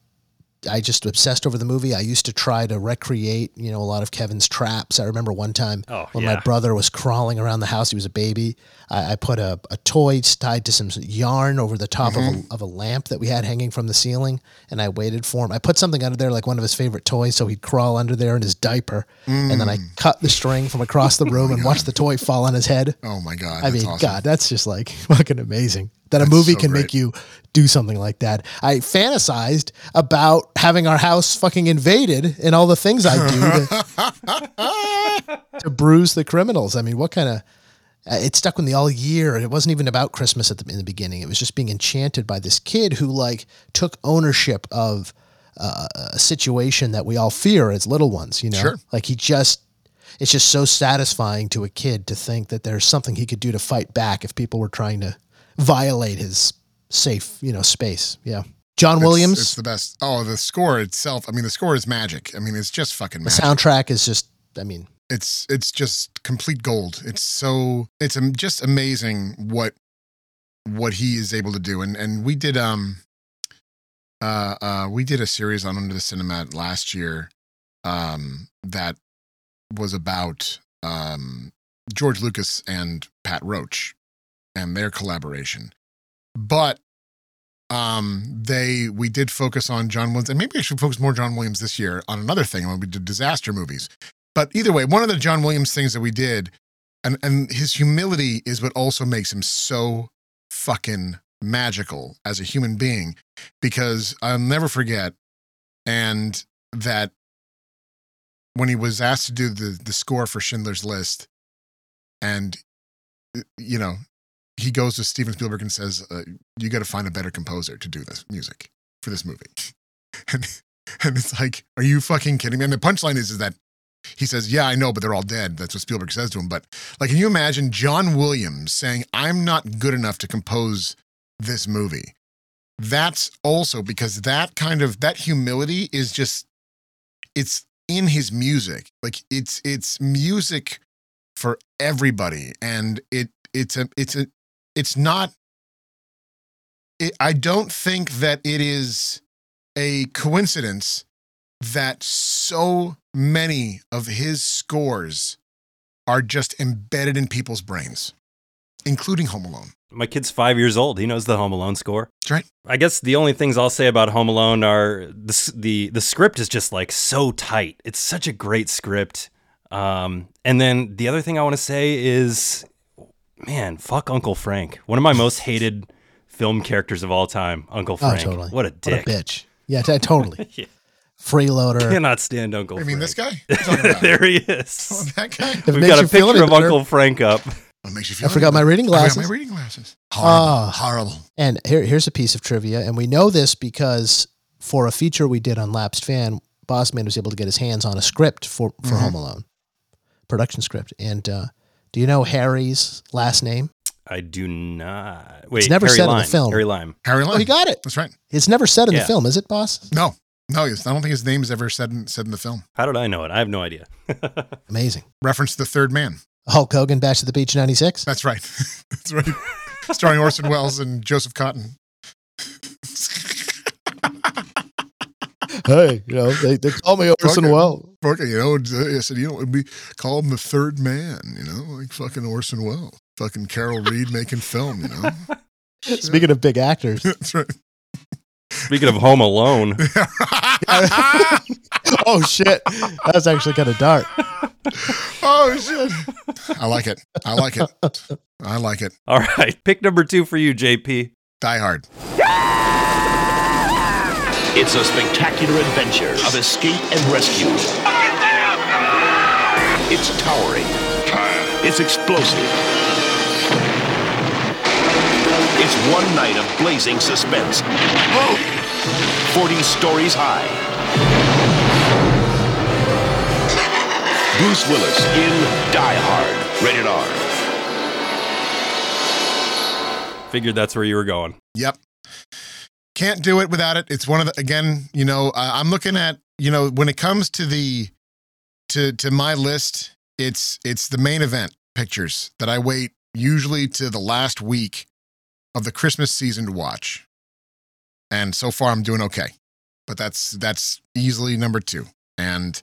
I just obsessed over the movie. I used to try to recreate, you know, a lot of Kevin's traps. I remember one time Oh, when yeah. my brother was crawling around the house. He was a baby. I, I put a, a toy tied to some yarn over the top of, a, mm-hmm. of a lamp that we had hanging from the ceiling, and I waited for him. I put something under there, like one of his favorite toys, so he'd crawl under there in his diaper, and then I mm. cut the string from across the room and watch the toy fall on his head. Oh my god! I mean, awesome. God, that's just like fucking amazing that a movie so can great. make you do something like that. I fantasized about having our house fucking invaded and all the things I do to, to bruise the criminals. I mean, what kind of it stuck with me all year. and It wasn't even about Christmas at the in the beginning. It was just being enchanted by this kid who like took ownership of uh, a situation that we all fear as little ones. You know, Sure. like he just. It's just so satisfying to a kid to think that there's something he could do to fight back if people were trying to violate his safe, you know, space. Yeah. John It's- Williams. It's the best. Oh, the score itself. I mean, the score is magic. I mean, it's just fucking the soundtrack is just. I mean, it's it's just complete gold. It's so it's just amazing what what he is able to do. And and we did um uh uh we did a series on Under the Cinema last year um that was about um George Lucas and Pat Roach and their collaboration. But um they we did focus on John Williams and maybe I should focus more John Williams this year on another thing when we did disaster movies. But either way, one of the John Williams things that we did, and and his humility is what also makes him so fucking magical as a human being, because I'll never forget, and that when he was asked to do the the score for Schindler's List, and you know, he goes to Steven Spielberg and says, uh, "You got to find a better composer to do this music for this movie," and and it's like, are you fucking kidding me? And the punchline is is that he says, Yeah, I know, but they're all dead. That's what Spielberg says to him. But like, can you imagine John Williams saying, I'm not good enough to compose this movie? That's also because that kind of that humility is just it's in his music. Like it's it's music for everybody. And it it's a it's a it's not it, I don't think that it is a coincidence that so many of his scores are just embedded in people's brains, including Home Alone. My kid's five years old. He knows the Home Alone score. That's right. I guess the only things I'll say about Home Alone are the the the script is just like so tight. It's such a great script. Um, and then the other thing I want to say is, man, fuck Uncle Frank. One of my most hated film characters of all time. Uncle Frank. Oh, Frank. totally. What a dick. What a bitch. Yeah, t- totally. Yeah. Freeloader. Cannot stand Uncle I Frank. mean, this guy? What are you talking about? there he is. that guy? If We've got a picture of better- Uncle Frank up. What makes you I forgot my reading better? I forgot glasses. my reading glasses. Horrible. Ah. Horrible. And here, here's a piece of trivia, and we know this because for a feature we did on Lapsed Fan, Bossman was able to get his hands on a script for, for Mhm. Home Alone, production script. And uh, do you know Harry's last name? I do not. Wait, never Harry said in the film. Harry Lime. Harry Lime. Oh, he got it. That's right. It's never said in Yeah. the film, is it, boss? No, no, I don't think his name is ever said in, said in the film. How did I know it? I have no idea. Amazing. Reference to the third man. Hulk Hogan, Bash to the Beach '96. That's right. That's right. Starring Orson Welles and Joseph Cotten. Hey, you know they, they call me Orson Okay. Welles. Okay, you know, uh, I said, you know, it'd be call him the third man, you know, like fucking Orson Welles, fucking Carol Reed making film, you know. Speaking of big actors, That's right. Speaking of Home Alone, oh shit, that was actually kind of dark. oh shit! I like it. I like it. I like it. all right, pick number two for you, JP. Die Hard. It's a spectacular adventure of escape and rescue. It's towering. It's explosive. It's one night of blazing suspense. 40 stories high. Bruce Willis in Die Hard. Rated R. Figured that's where you were going. Yep. Can't do it without it. It's one of the again, you know, uh, I'm looking at, you know, when it comes to the to to my list, it's it's the main event pictures that I wait usually to the last week of the Christmas season to watch. And so far I'm doing okay. But that's that's easily number 2. And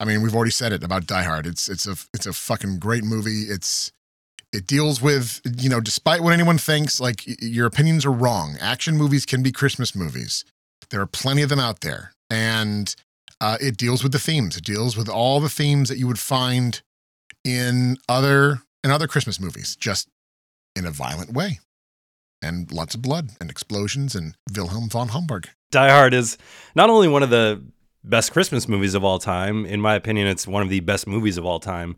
I mean, we've already said it about Die Hard. It's it's a it's a fucking great movie. It's it deals with you know despite what anyone thinks like your opinions are wrong action movies can be christmas movies there are plenty of them out there and uh, it deals with the themes it deals with all the themes that you would find in other in other christmas movies just in a violent way and lots of blood and explosions and wilhelm von homburg Die Hard is not only one of the best Christmas movies of all time, in my opinion, it's one of the best movies of all time.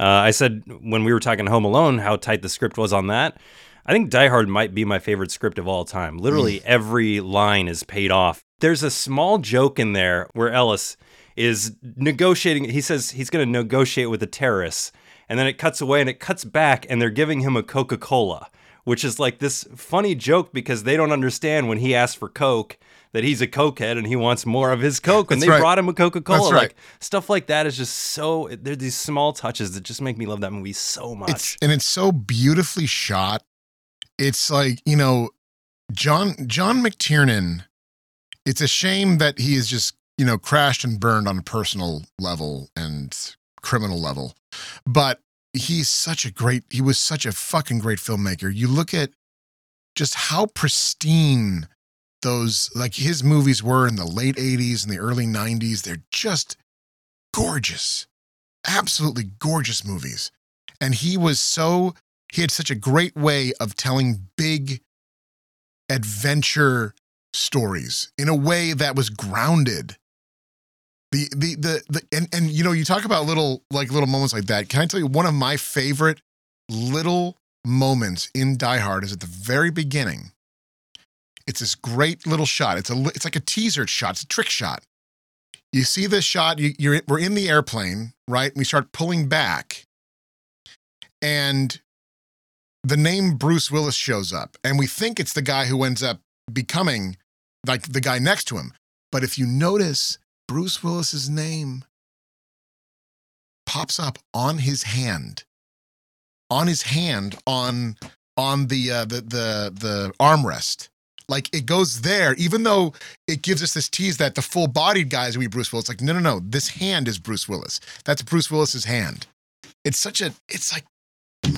Uh, I said when we were talking Home Alone how tight the script was on that. I think Die Hard might be my favorite script of all time. Literally every line is paid off. There's a small joke in there where Ellis is negotiating. He says he's going to negotiate with the terrorists. And then it cuts away and it cuts back and they're giving him a Coca Cola, which is like this funny joke because they don't understand when he asks for Coke that he's a cokehead and he wants more of his Coke. And That's they right. brought him a Coca Cola. Right. Like stuff like that is just so, they're these small touches that just make me love that movie so much. it's and it's so beautifully shot it's like you know john john mctiernan it's a shame that he is just you know crashed and burned on a personal level and criminal level but he's such a great he was such a fucking great filmmaker. You look at just how pristine those like his movies were in the late 80s and the early 90s they're just gorgeous absolutely gorgeous movies. And he was so he had such a great way of telling big adventure stories in a way that was grounded the the the, the and, and you know you talk about little like little moments like that. Can i tell you one of my favorite little moments in die hard is at the very beginning. It's this great little shot. It's a it's like a teaser shot. It's a trick shot. You see this shot you, you're we're in the airplane right? We start pulling back. And the name Bruce Willis shows up, and we think it's the guy who ends up becoming like the guy next to him. But if you notice, Bruce Willis's name pops up on his hand, on his hand, on on the uh, the the the armrest. Like it goes there, even though it gives us this tease that the full-bodied guys will be Bruce Willis. Like no, no, no, this hand is Bruce Willis. That's Bruce Willis's hand. It's such a. It's like I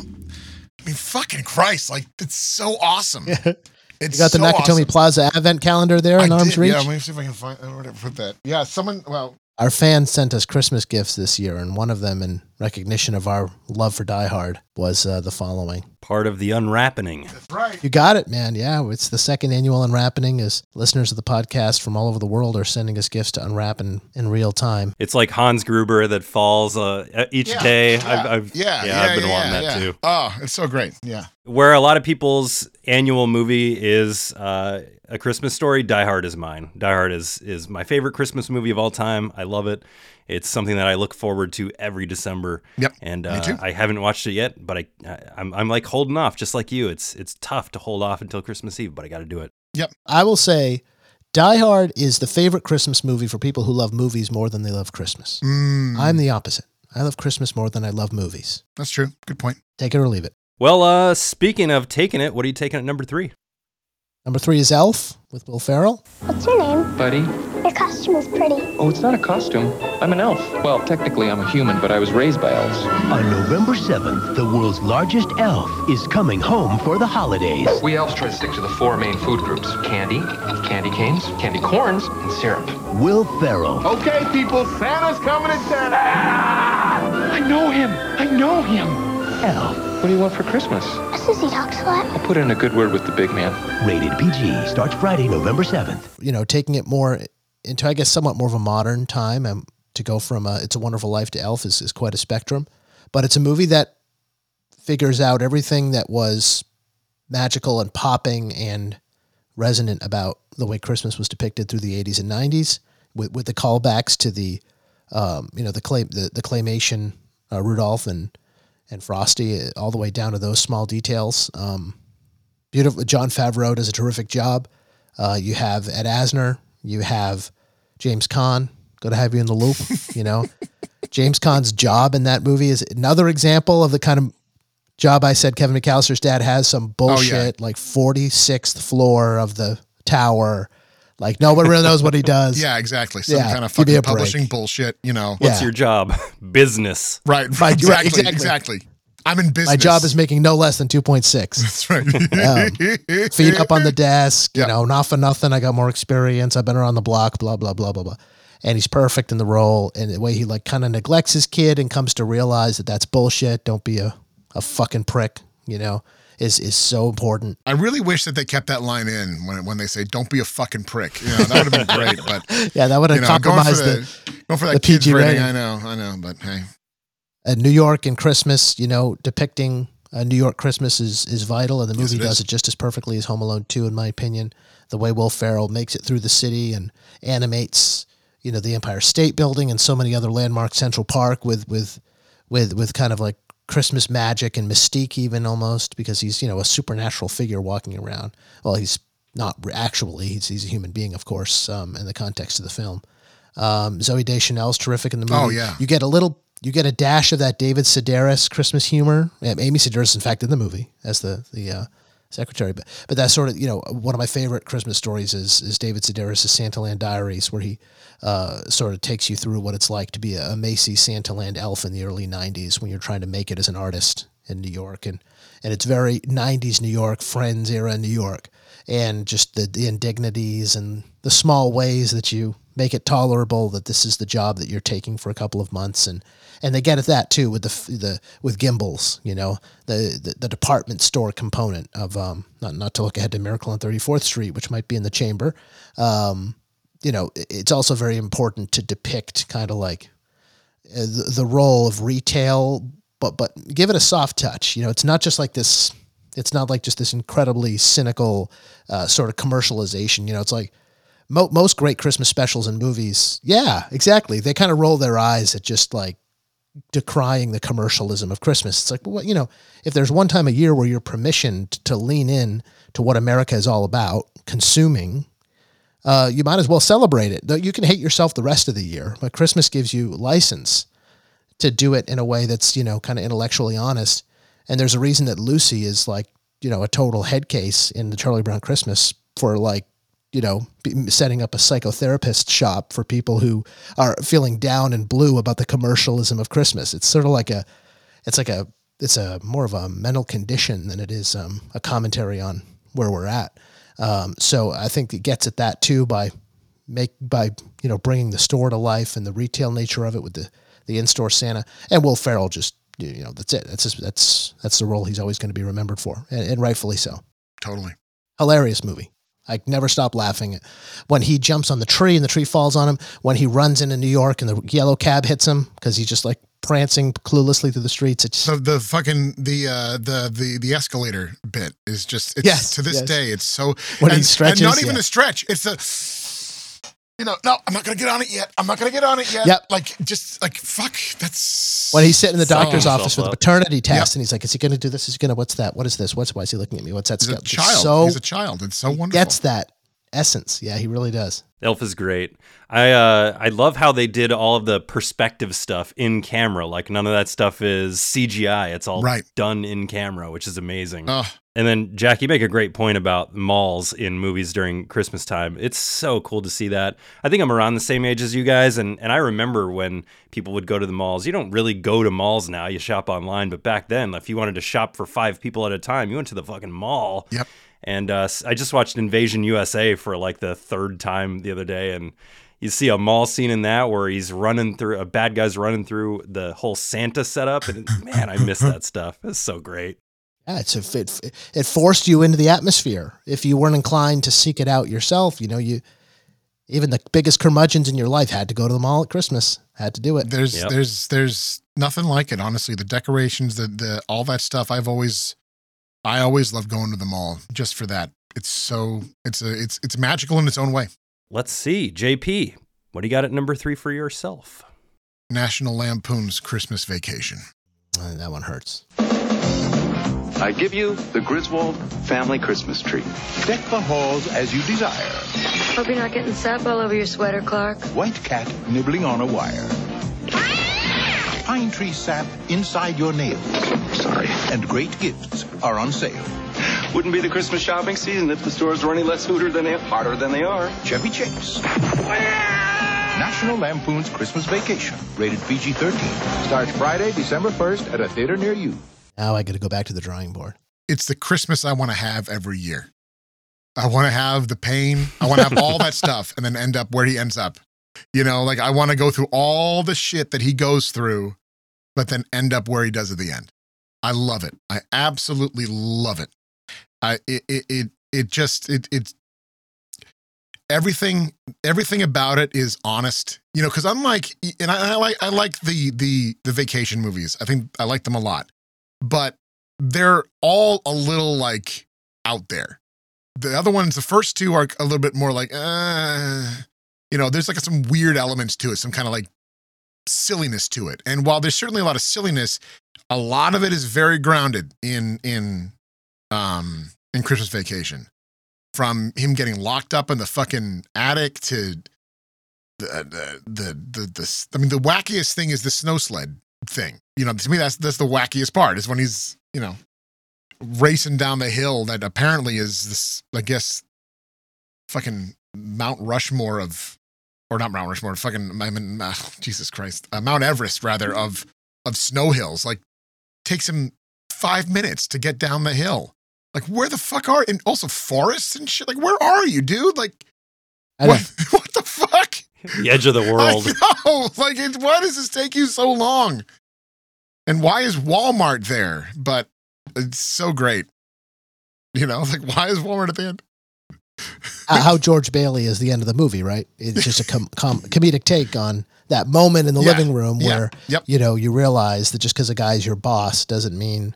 mean, fucking Christ! Like it's so awesome. you got the so Nakatomi awesome. Plaza Advent calendar there in arm's reach. Yeah, let me see if I can find. Where to put that. Yeah, someone. Well, Our fans sent us Christmas gifts this year, and one of them, in recognition of our love for Die Hard was uh, the following. Part of the unwrapping. Right. You got it, man. Yeah, it's the second annual unwrapping. As listeners of the podcast from all over the world are sending us gifts to unwrap in, in real time. It's like Hans Gruber that falls uh, each Yeah, day. yeah, I've, I've, yeah, yeah, I've been yeah, wanting that yeah. too. Oh, it's so great. Yeah. Where a lot of people's annual movie is uh, a Christmas story, Die Hard is mine. Die Hard is is my favorite Christmas movie of all time. I love it. It's something that I look forward to every December. Yep, And me uh, too. I haven't watched it yet, but I, I I'm I'm like holding off, just like you. It's it's tough to hold off until Christmas Eve, but I got to do it. Yep. I will say Die Hard is the favorite Christmas movie for people who love movies more than they love Christmas. Mm, I'm the opposite. I love Christmas more than I love movies. that's true. Good point. Take it or leave it. Well, uh, speaking of taking it, what are you taking at number three? Number three is Elf with Will Ferrell. What's your name? Buddy? Your costume is pretty. Oh, it's not a costume. I'm an elf. Well, technically, I'm a human, but I was raised by elves. On November 7th, the world's largest elf is coming home for the holidays. We elves try to stick to the four main food groups candy, candy canes, candy corns, and syrup. Will Ferrell, Okay, people, Santa's coming to town. Ah! I know him. I know him. Elf, What do you want for Christmas? A sissy talks a lot. I'll put in a good word with the big man. rated PG, starts Friday, November 7th. You know, taking it more into, I guess, somewhat more of a modern time. Um, to go from uh, It's a Wonderful Life to Elf is, is quite a spectrum. But it's a movie that figures out everything that was magical and popping and resonant about the way Christmas was depicted through the 80s and 90s with, with the callbacks to the, um, you know, the clay, the, the claymation uh, Rudolph and, and Frosty, uh, all the way down to those small details. Um, beautiful. Jon Favreau does a terrific job. Uh, you have Ed Asner, you have James Caan. Good to have you in the loop. You know, James Caan's job in that movie is another example of the kind of job I said Kevin McAllister's dad has. Some bullshit, like forty sixth floor of the tower. Like no one really knows what he does. Yeah, exactly. Some Yeah, kind of give fucking a break. publishing bullshit, you know. What's Yeah. your job? Business. Right. My- exactly, right, exactly. exactly. I'm in business. My job is making no less than two point six. That's right. Um, feet up on the desk, you know, not for nothing. I got more experience. I've been around the block, blah, blah, blah, blah, blah. And he's perfect in the role. And the way he like kind of neglects his kid and comes to realize that that's bullshit. Don't be a, a fucking prick, you know, is, is so important. I really wish that they kept that line in when when they say "Don't be a fucking prick." You know, that would have been great. But Yeah, that would have you know, going for compromised the, the, going for that PG rating. rating. I know, I know, but hey, uh, New York and Christmas, you know, depicting uh, New York Christmas is, is vital. And the Yes, movie it does is. it just as perfectly as Home Alone 2, in my opinion. The way Will Ferrell makes it through the city and animates, you know, the Empire State Building and so many other landmarks, Central Park with, with, with, with kind of like Christmas magic and mystique, even almost because he's, you know, a supernatural figure walking around. Well, he's not actually, he's, he's a human being, of course, um, in the context of the film. Um, Zooey Deschanel's terrific in the movie. Oh, yeah. You get a little, you get a dash of that David Sedaris Christmas humor. Amy Sedaris, in fact, in the movie as the the uh, secretary. But but that's sort of you know one of my favorite Christmas stories is is David Sedaris' Santaland Diaries, where he uh, sort of takes you through what it's like to be a, a Macy's Santaland elf in the early '90s when you're trying to make it as an artist in New York, and and it's very '90s New York, Friends era New York, and just the, the indignities and the small ways that you make it tolerable that this is the job that you're taking for a couple of months and and they get at that too with the the with Gimbels you know the the, the department store component of um not not to look ahead to Miracle on 34th Street which might be in the chamber. Um you know it's also very important to depict kind of like uh, the, the role of retail but but give it a soft touch. You know it's not just like this it's not like just this incredibly cynical uh, sort of commercialization. You know it's like mo- most great christmas specials and movies yeah exactly. They kind of roll their eyes at just like decrying the commercialism of christmas it's like well, you know if there's one time a year where you're permissioned to lean in to what america is all about consuming uh, you might as well celebrate it. You can hate yourself the rest of the year, but Christmas gives you license to do it in a way that's you know kind of intellectually honest. And there's a reason that Lucy is like you know a total head case in the Charlie Brown Christmas for like you know setting up a psychotherapist shop for people who are feeling down and blue about the commercialism of Christmas. It's sort of like a it's like a it's a more of a mental condition than it is um, a commentary on where we're at. Um, so I think it gets at that too by make by you know bringing the store to life and the retail nature of it with the the in-store Santa, and Will Ferrell just you know that's it. That's just, that's that's the role he's always going to be remembered for, and, and rightfully so. Totally. Hilarious movie. I never stop laughing when he jumps on the tree and the tree falls on him. When he runs into New York and the yellow cab hits him because he's just like prancing cluelessly through the streets. It's So the fucking the uh the the the escalator bit is just it's Yes, to this yes. day it's so When he stretches, and not even yeah. a stretch it's a you know no I'm not gonna get on it yet I'm not gonna get on it yet Yep. like just like fuck that's when he's sitting in the doctor's office with a paternity test and he's like, "Is he going to do this? Is he going to? What's that? What is this? What's why is he looking at me? What's that?" he's a stuff?" It's child So he's a child it's so he wonderful gets that essence. Yeah, he really does. Elf is great. I uh, I love how they did all of the perspective stuff in camera. Like none of that stuff is CGI. It's all Right. done in camera, which is amazing. Ugh. And then Jack, you make a great point about malls in movies during Christmas time. It's so cool to see that. I think I'm around the same age as you guys, and and I remember when people would go to the malls. You don't really go to malls now; you shop online. But back then, if you wanted to shop for five people at a time, you went to the fucking mall. Yep. And uh, I just watched Invasion USA for like the third time the other day, and you see a mall scene in that where he's running through a bad guy's running through the whole Santa setup, and man, I miss that stuff. It's so great. Yeah, it's a, it it forced you into the atmosphere. If you weren't inclined to seek it out yourself, you know, you even the biggest curmudgeons in your life had to go to the mall at Christmas. Had to do it. there's Yep. there's there's nothing like it honestly the decorations the the all that stuff I've always I always love going to the mall just for that it's so it's a it's it's magical in its own way Let's see, JP, what do you got at number three for yourself? National Lampoon's Christmas Vacation Uh, that one hurts. I give you the Griswold family Christmas tree. Deck the halls as you desire. Hope you're not getting sap all over your sweater, Clark. White cat nibbling on a wire. Pine tree sap inside your nails. Sorry. And great gifts are on sale. Wouldn't be the Christmas shopping season if the stores were any less hooter than they are, harder than they are. Chevy Chase. National Lampoon's Christmas Vacation. Rated PG-13. Starts Friday, December 1st at a theater near you. Now I got to go back to the drawing board. it's the Christmas I want to have every year. I want to have the pain I want to have all that stuff and then end up where he ends up. You know like I want to go through all the shit that he goes through but then end up where he does at the end. I love it. I absolutely love it. I it it it, it just it it's everything everything about it is honest you know because unlike and I, I like i like the the the vacation movies. I think i like them a lot but they're all a little like out there. The other ones the first two are a little bit more like uh you know there's like some weird elements to it some kind of like silliness to it. And while there's certainly a lot of silliness a lot of it is very grounded in in um in christmas vacation. From him getting locked up in the fucking attic to the the the the, the I mean the wackiest thing is the snow sled thing. You know, to me that's that's the wackiest part is when he's, you know, racing down the hill that apparently is this I guess fucking Mount Rushmore of or not Mount Rushmore, fucking I mean uh, Jesus Christ. Uh, Mount Everest rather of of snow hills. Like takes him 5 minutes to get down the hill. Like where the fuck are and also forests and shit. Like where are you, dude? Like what, what the fuck? The edge of the world. I know. Like, it, why does this take you so long? And why is Walmart there? But it's so great. You know, like, why is Walmart at the end? Uh, how George Bailey is the end of the movie, right? It's just a com- com- comedic take on that moment in the Yeah, living room yeah, where yep. you know you realize that just because a guy's your boss doesn't mean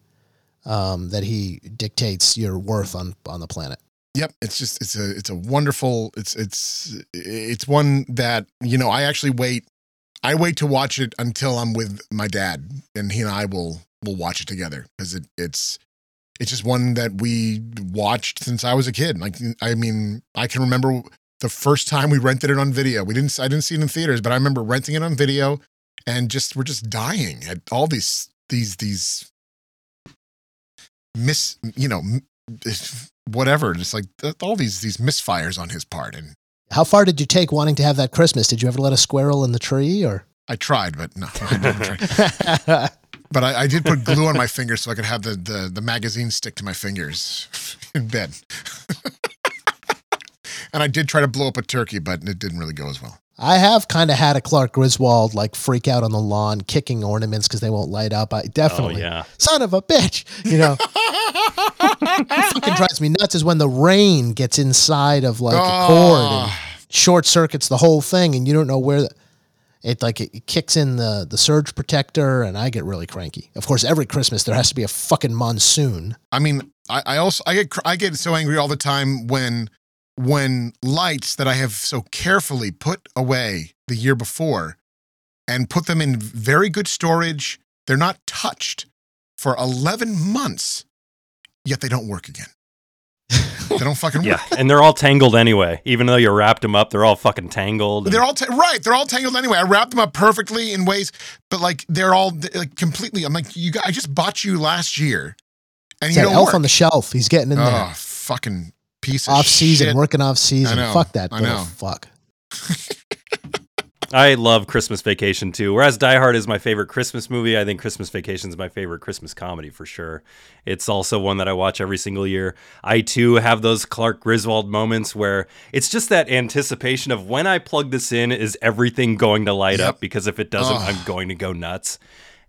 um, that he dictates your worth on on the planet. Yep, it's just it's a it's a wonderful it's it's it's one that you know I actually wait I wait to watch it until I'm with my dad and he and I will will watch it together because it it's it's just one that we watched since I was a kid. Like I mean I can remember the first time we rented it on video. We didn't I didn't see it in theaters, but I remember renting it on video and just we're just dying at all these these these miss you know whatever just like all these these misfires on his part and How far did you take wanting to have that Christmas? Did you ever let a squirrel in the tree or? i tried but no I didn't try. but I, I did put glue on my fingers so i could have the the, the magazine stick to my fingers in bed and i did try to blow up a turkey but it didn't really go as well I have kind of had a Clark Griswold like freak out on the lawn, kicking ornaments because they won't light up. I definitely, Oh, yeah. son of a bitch, you know. what fucking drives me nuts is when the rain gets inside of like a cord and short circuits the whole thing, and you don't know where the, it like it kicks in the the surge protector, and I get really cranky. Of course, every Christmas there has to be a fucking monsoon. I mean, I, I also I get I get so angry all the time when when lights that I have so carefully put away the year before and put them in very good storage, they're not touched for 11 months, yet they don't work again. they don't fucking Yeah, work. and they're all tangled anyway. Even though you wrapped them up, they're all fucking tangled. They're all ta- right. They're all tangled anyway. I wrapped them up perfectly in ways, but like they're all like completely. I'm like, you. Got, I just bought you last year, and It's you that don't elf work. on the shelf. He's getting in there. oh, there. fucking piece of Off season, shit. working off season. Know, Fuck that. I know. Fuck. I love Christmas Vacation too. Whereas Die Hard is my favorite Christmas movie, I think Christmas Vacation is my favorite Christmas comedy for sure. It's also one that I watch every single year. I too have those Clark Griswold moments where it's just that anticipation of when I plug this in, is everything going to light up? Because if it doesn't, Ugh. I'm going to go nuts.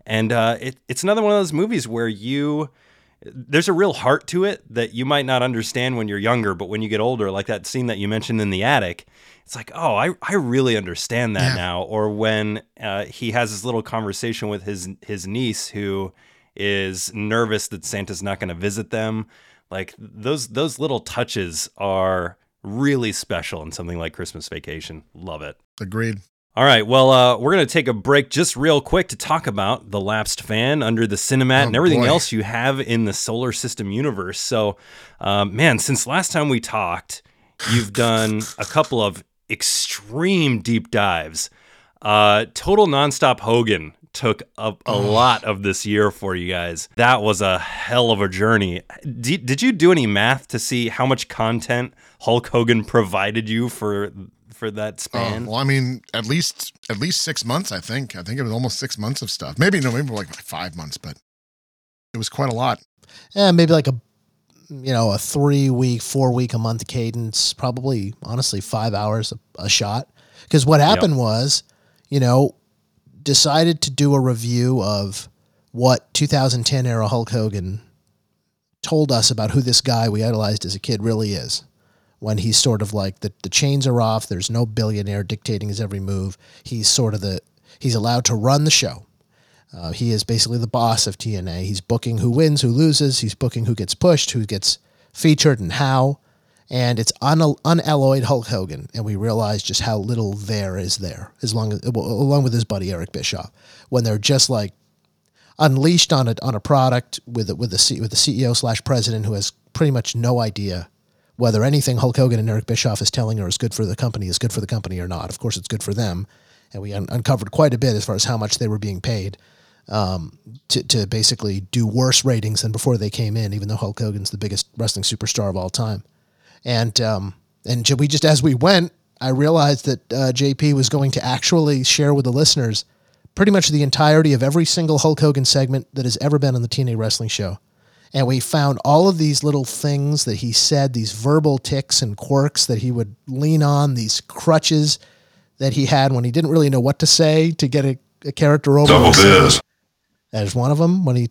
And uh, it, it's another one of those movies where you there's a real heart to it that you might not understand when you're younger, but when you get older, like that scene that you mentioned in the attic, it's like, oh, I, I really understand that now. Or when uh, he has this little conversation with his his niece who is nervous that Santa's not going to visit them. Like those those little touches are really special in something like Christmas Vacation. Love it. Agreed. All right. Well, uh, we're going to take a break just real quick to talk about the lapsed fan under the Cinemat Oh, and everything boy. else you have in the solar system universe. So, um, man, since last time we talked, you've done a couple of extreme deep dives. Uh, Total Nonstop Hogan took up a lot of this year for you guys. That was a hell of a journey. D- did you do any math to see how much content Hulk Hogan provided you for for that Oh, span? well, I mean, at least at least six months. I think. I think it was almost six months of stuff. Maybe no, maybe like five months, but it was quite a lot. Yeah, maybe like a you know a three week, four week a month cadence. Probably honestly five hours a, a shot. Because what happened was, you know, decided to do a review of what 2010 era Hulk Hogan told us about who this guy we idolized as a kid really is. When he's sort of like the, the chains are off, there's no billionaire dictating his every move. He's sort of the he's allowed to run the show. Uh, he is basically the boss of TNA. He's booking who wins, who loses. He's booking who gets pushed, who gets featured, and how. And it's un- unalloyed Hulk Hogan, and we realize just how little there is there, as long as well, along with his buddy Eric Bischoff, when they're just like unleashed on a on a product with a, with a C, with the CEO slash president who has pretty much no idea whether anything Hulk Hogan and Eric Bischoff is telling her is good for the company is good for the company or not. Of course, it's good for them, and we un- uncovered quite a bit as far as how much they were being paid um, to to basically do worse ratings than before they came in, even though Hulk Hogan's the biggest wrestling superstar of all time. And um, and we just as we went, I realized that uh, JP was going to actually share with the listeners pretty much the entirety of every single Hulk Hogan segment that has ever been on the TNA Wrestling Show. And we found all of these little things that he said, these verbal ticks and quirks that he would lean on, these crutches that he had when he didn't really know what to say to get a, a character over. Double biz. That is one of them. When he,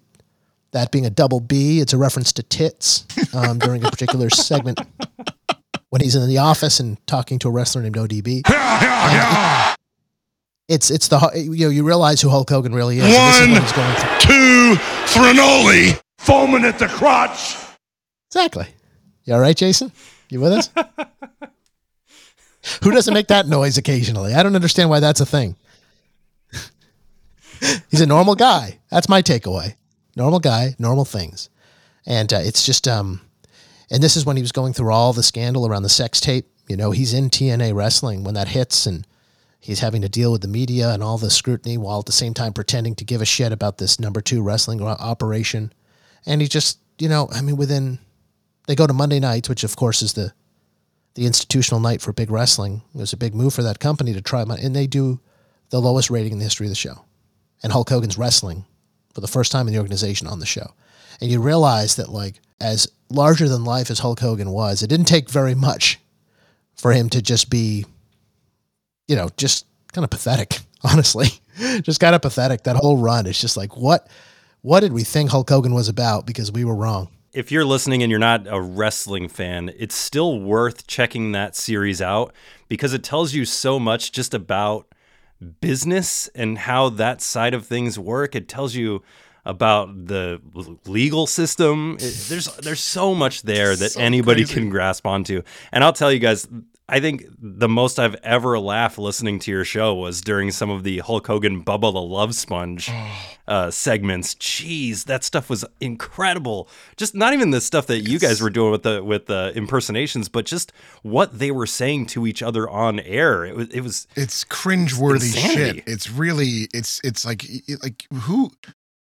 that being a double B, it's a reference to tits um, during a particular segment when he's in the office and talking to a wrestler named ODB. And it's it's the you know you realize who Hulk Hogan really is. and this is what One, two, Frenoli, foaming at the crotch. Exactly. You all right, Jason? You with us? Who doesn't make that noise occasionally? I don't understand why that's a thing. He's a normal guy. That's my takeaway. Normal guy, normal things. And uh, it's just, um, and this is when he was going through all the scandal around the sex tape. You know, he's in TNA wrestling when that hits and he's having to deal with the media and all the scrutiny while at the same time pretending to give a shit about this number two wrestling operation. And he just, you know, I mean, within, they go to Monday nights, which of course is the, the institutional night for big wrestling. It was a big move for that company to try, and they do the lowest rating in the history of the show. And Hulk Hogan's wrestling for the first time in the organization on the show. And you realize that, like, as larger than life as Hulk Hogan was, it didn't take very much for him to just be you know, just kind of pathetic, honestly. just kind of pathetic. That whole run is just like, what, what did we think Hulk Hogan was about? Because we were wrong. If you're listening and you're not a wrestling fan, it's still worth checking that series out because it tells you so much just about business and how that side of things work. It tells you about the legal system. It, there's there's so much there that So anybody crazy. can grasp onto. And I'll tell you guys, I think the most I've ever laughed listening to your show was during some of the Hulk Hogan Bubba the Love Sponge uh, segments. Jeez, that stuff was incredible. Just not even the stuff that you guys were doing with the with the impersonations, but just what they were saying to each other on air. It was it was It's cringeworthy Insanity. shit. It's really it's it's like it- like who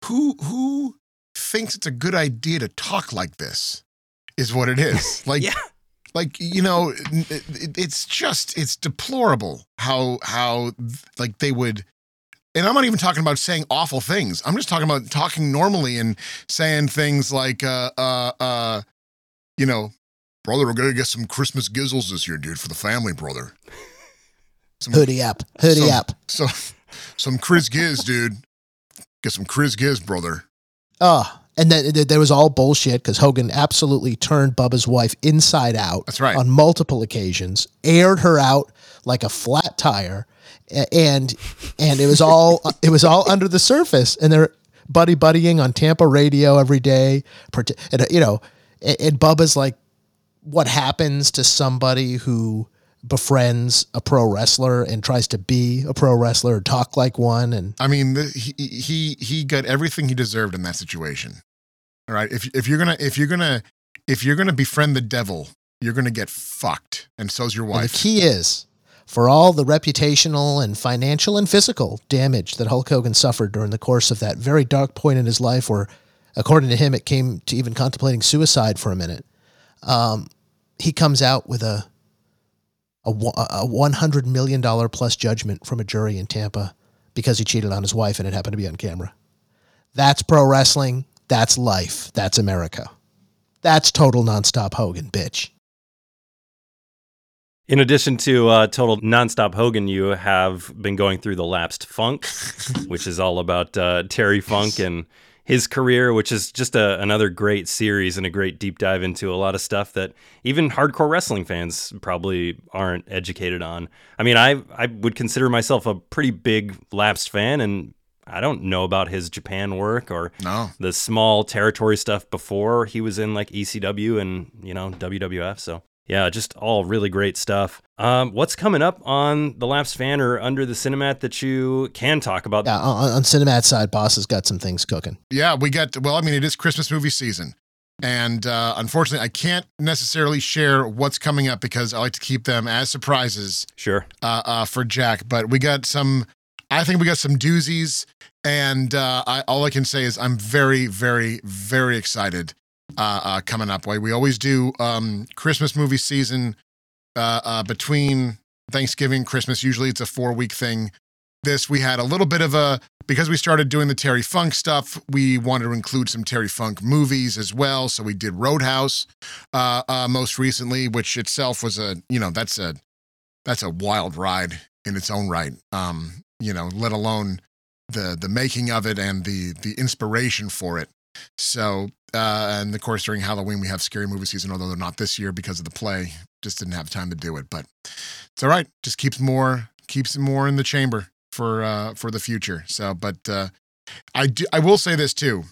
who who thinks it's a good idea to talk like this is what it is. Like like you know it, it- it's just it's deplorable how how like they would and I'm not even talking about saying awful things. I'm just talking about talking normally and saying things like uh uh uh you know, brother, we're gonna get some Christmas gizzles this year, dude, for the family, brother. Some- Hoodie up, hoodie some, up. So, some Chris Giz, dude. Get some Chris Giz, brother. Oh, and then there was all bullshit because Hogan absolutely turned Bubba's wife inside out. That's right. On multiple occasions, aired her out like a flat tire, and and it was all it was all under the surface. And they're buddy buddying on Tampa radio every day. And, you know, and Bubba's like, what happens to somebody who befriends a pro wrestler and tries to be a pro wrestler or talk like one and I mean, the, he he he got everything he deserved in that situation. All right, if if you're gonna if you're gonna if you're gonna befriend the devil, you're gonna get fucked, and so's your And wife. the key is for all the reputational and financial and physical damage that Hulk Hogan suffered during the course of that very dark point in his life, where, according to him, it came to even contemplating suicide for a minute. Um, he comes out with a a, a one hundred million dollar plus judgment from a jury in Tampa because he cheated on his wife and it happened to be on camera. That's pro wrestling. That's life. That's America. That's total nonstop Hogan, bitch. In addition to uh, total nonstop Hogan, you have been going through the lapsed funk, which is all about uh, Terry Funk and his career, which is just a, another great series and a great deep dive into a lot of stuff that even hardcore wrestling fans probably aren't educated on. I mean, I I would consider myself a pretty big lapsed fan, and I don't know about his Japan work or No. the small territory stuff before he was in like ECW and you know WWF. So yeah, just all really great stuff. Um, what's coming up on the Lapsed Fan or Under the Cinemat that you can talk about? Yeah, on, on Cinemat side, Boss has got some things cooking. Yeah, we got well. I mean, it is Christmas movie season, and uh, unfortunately, I can't necessarily share what's coming up because I like to keep them as surprises. Sure. Uh, uh, for Jack, but we got some. I think we got some doozies, and uh, I, all I can say is I'm very, very, very excited. Uh, uh, coming up, we always do um, Christmas movie season uh, uh, between Thanksgiving Christmas. Usually, it's a four week thing. This we had a little bit of a because we started doing the Terry Funk stuff. We wanted to include some Terry Funk movies as well, so we did Roadhouse uh, uh, most recently, which itself was a you know that's a that's a wild ride in its own right. Um, you know, let alone the the making of it and the the inspiration for it. So, uh, and of course, during Halloween we have scary movie season, although they're not this year because of the play. Just didn't have time to do it, but it's all right. Just keeps more keeps more in the chamber for uh for the future. So, but uh, I do I will say this too.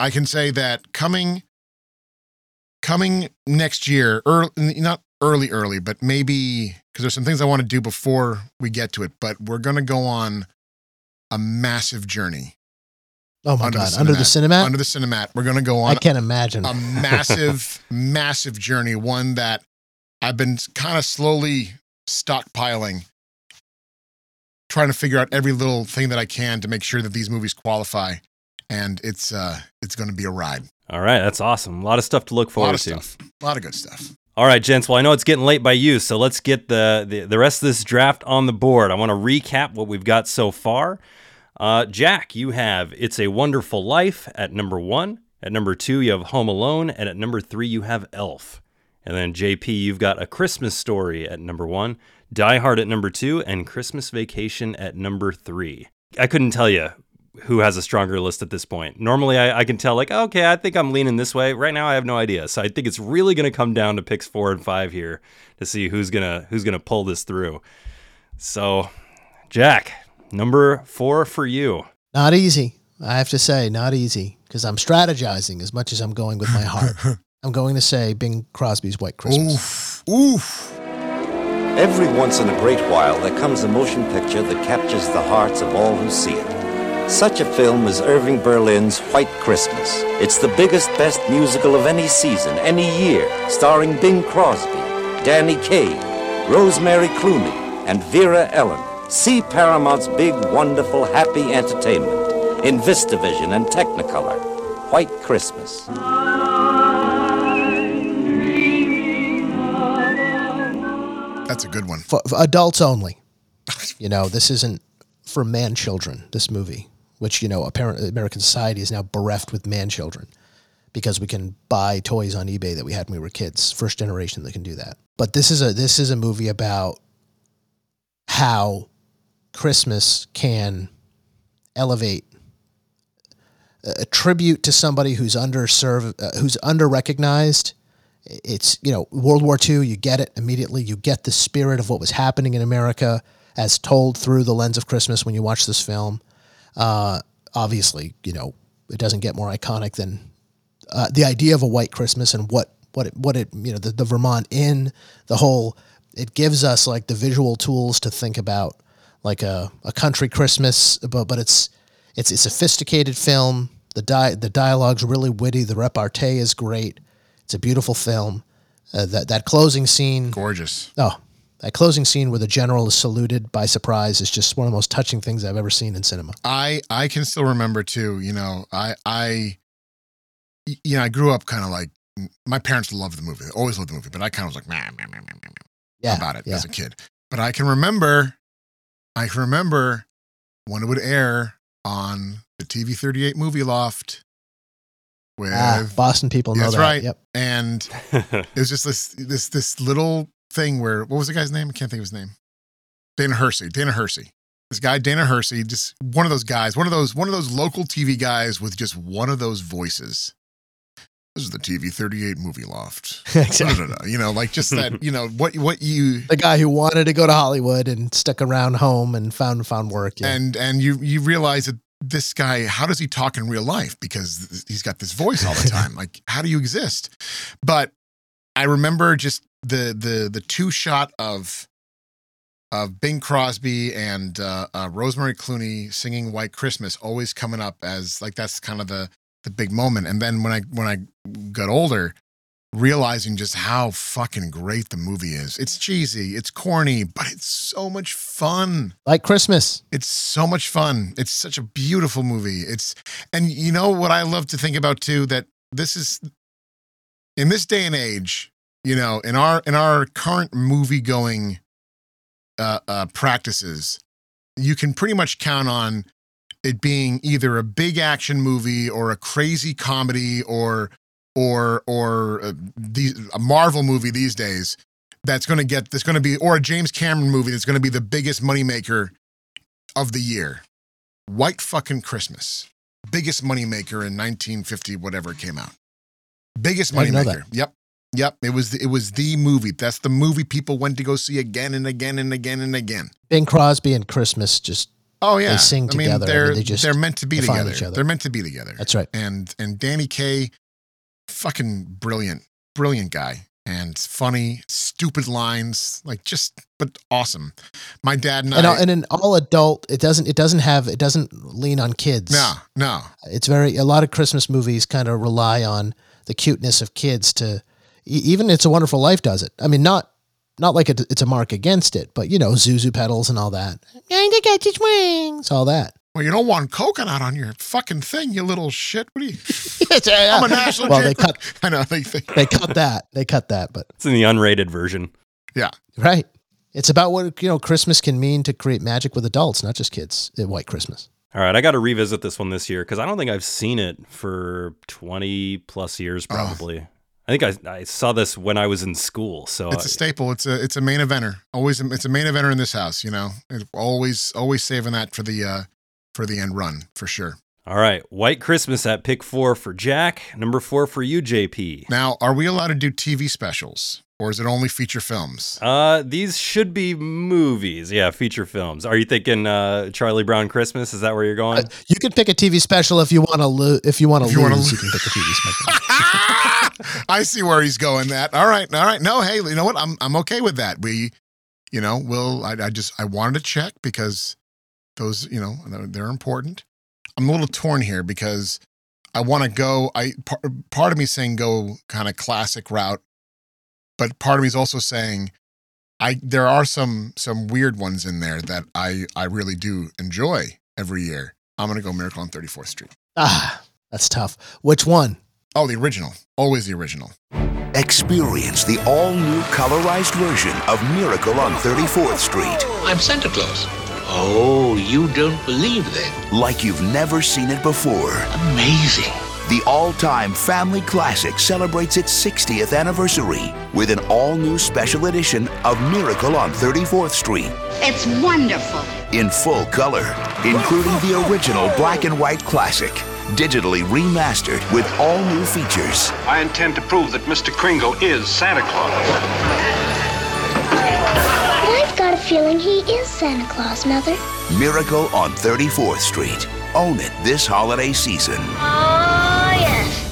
I can say that coming coming next year, early, not early, early, but maybe because there's some things I want to do before we get to it. But we're gonna go on a massive journey. Oh my under God, under the Cinemat? Under the cinemat, we're gonna go on. I can't imagine. a massive, massive journey. One that I've been kind of slowly stockpiling, trying to figure out every little thing that I can to make sure that these movies qualify. And it's uh, it's going to be a ride. All right, that's awesome. A lot of stuff to look A forward lot of to. stuff. A lot of good stuff. All right, gents. Well, I know it's getting late by you, so let's get the, the, the rest of this draft on the board. I want to recap what we've got so far. Uh, Jack, you have It's a Wonderful Life at number one. At number two, you have Home Alone. And at number three, you have Elf. And then JP, you've got A Christmas Story at number one, Die Hard at number two, and Christmas Vacation at number three. I couldn't tell you who has a stronger list at this point. Normally, I, I can tell, like, okay, I think I'm leaning this way. Right now, I have no idea. So I think it's really going to come down to picks four and five here to see who's gonna who's gonna pull this through. So, Jack, number four for you. Not easy. I have to say, not easy because I'm strategizing as much as I'm going with my heart. I'm going to say Bing Crosby's White Christmas. Oof. Oof. Every once in a great while, there comes a motion picture that captures the hearts of all who see it. Such a film is Irving Berlin's White Christmas. It's the biggest, best musical of any season, any year, starring Bing Crosby, Danny Kaye, Rosemary Clooney, and Vera Ellen. See Paramount's big, wonderful, happy entertainment in VistaVision and Technicolor. White Christmas. That's a good one. For, for adults only. You know, this isn't for man children, this movie, which, you know, apparently American society is now bereft with man children because we can buy toys on eBay that we had when we were kids. First generation that can do that. But this is a this is a movie about how Christmas can elevate a tribute to somebody who's underserved, uh, who's under recognized. It's you know World War II. You get it immediately. You get the spirit of what was happening in America as told through the lens of Christmas when you watch this film. Uh, obviously, you know it doesn't get more iconic than uh, the idea of a white Christmas and what what it, what it you know the, the Vermont Inn, the whole. It gives us like the visual tools to think about like a, a country Christmas, but but it's it's a sophisticated film. The di- the dialogue's really witty. The repartee is great. It's a beautiful film. Uh, that that closing scene, gorgeous. Oh, that closing scene where the general is saluted by surprise is just one of the most touching things I've ever seen in cinema. I I can still remember too. You know, I I you know I grew up kind of like my parents loved the movie. They always loved the movie, but I kind of was like meh, meh, meh, meh, meh, yeah, about it yeah. as a kid. But I can remember, I can remember when it would air on the TV 38 movie loft with Ah, Boston people know That's that. right. Yep. And it was just this this this little thing where what was the guy's name? I can't think of his name. Dana Hersey. Dana Hersey. This guy, Dana Hersey, just one of those guys, one of those one of those local TV guys with just one of those voices. This is the TV 38 movie loft. Exactly. Da-da-da. You know, like just that, you know, what what you The guy who wanted to go to Hollywood and stuck around home and found found work. Yeah. and and you you realize that this guy how does he talk in real life because he's got this voice all the time like how do you exist but i remember just the the the two shot of of bing crosby and uh, uh rosemary clooney singing white christmas always coming up as like that's kind of the the big moment and then when i when i got older realizing just how fucking great the movie is it's cheesy it's corny but it's so much fun like Christmas. it's so much fun. It's such a beautiful movie. It's and you know what I love to think about too that this is in this day and age, you know, in our in our current movie going uh, uh practices, you can pretty much count on it being either a big action movie or a crazy comedy or or or uh, these, a Marvel movie these days that's going to get that's going to be or a James Cameron movie that's going to be the biggest moneymaker of the year. White fucking Christmas. Biggest moneymaker in 1950 whatever came out. Biggest moneymaker. Yep. Yep, it was the, it was the movie. That's the movie people went to go see again and again and again and again. Bing Crosby and Christmas just Oh yeah, they sing I mean, together. They're mean, they just they're meant to be together. each other. They're meant to be together. That's right. And and Danny Kaye, fucking brilliant, brilliant guy, and funny, stupid lines, like just but awesome. My dad and, and, I. Uh, and an all adult. It doesn't. It doesn't have. It doesn't lean on kids. no, no, It's very. A lot of Christmas movies kind of rely on the cuteness of kids to. Even It's a Wonderful Life does it. I mean, not not like it's a mark against it, but you know, Zuzu petals and all that. Going to catch its wings, all that. Well, you don't want coconut on your fucking thing, you little shit. What are you? I'm a national. Well, they cut. I know they think. They cut that. They cut that, but It's in the unrated version. Yeah. right. It's about what you know Christmas can mean to create magic with adults, not just kids. At White Christmas. All right, I got to revisit this one this year because I don't think I've seen it for 20 plus years, probably. I I think I, I saw this when I was in school. So It's a staple. It's a it's a main eventer. Always it's a main eventer in this house. You know, It's always always saving that for the uh for the end run for sure. all right, White Christmas at pick four for Jack. Number four for you, JP. Now, are we allowed to do TV specials or is it only feature films? Uh, these should be movies. Yeah, feature films. Are you thinking uh, Charlie Brown Christmas? Is that where you're going? You can pick a TV special if you want to lo- if you want to If you lose. You can pick a TV special. I see where he's going. That all right, all right. No, hey, you know what? I'm I'm okay with that. We, you know, will I, I just I wanted to check because those you know they're, important. I'm a little torn here because I want to go. I part, part of me saying go kind of classic route, but part of me is also saying I there are some some weird ones in there that I I really do enjoy every year. I'm gonna go Miracle on 34th Street. Ah, that's tough. Which one? Oh, the original. Always the original. Experience the all new colorized version of Miracle on 34th Street. I'm Santa Claus. Oh, you don't believe that? Like you've never seen it before. Amazing. The all time family classic celebrates its 60th anniversary with an all new special edition of Miracle on 34th Street It's wonderful. in full color, including the original black and white classic, digitally remastered with all new features. I intend to prove that Mr. Kringle is Santa Claus. I've got a feeling he is Santa Claus, Mother. Miracle on 34th Street. Own it this holiday season. Oh, yes.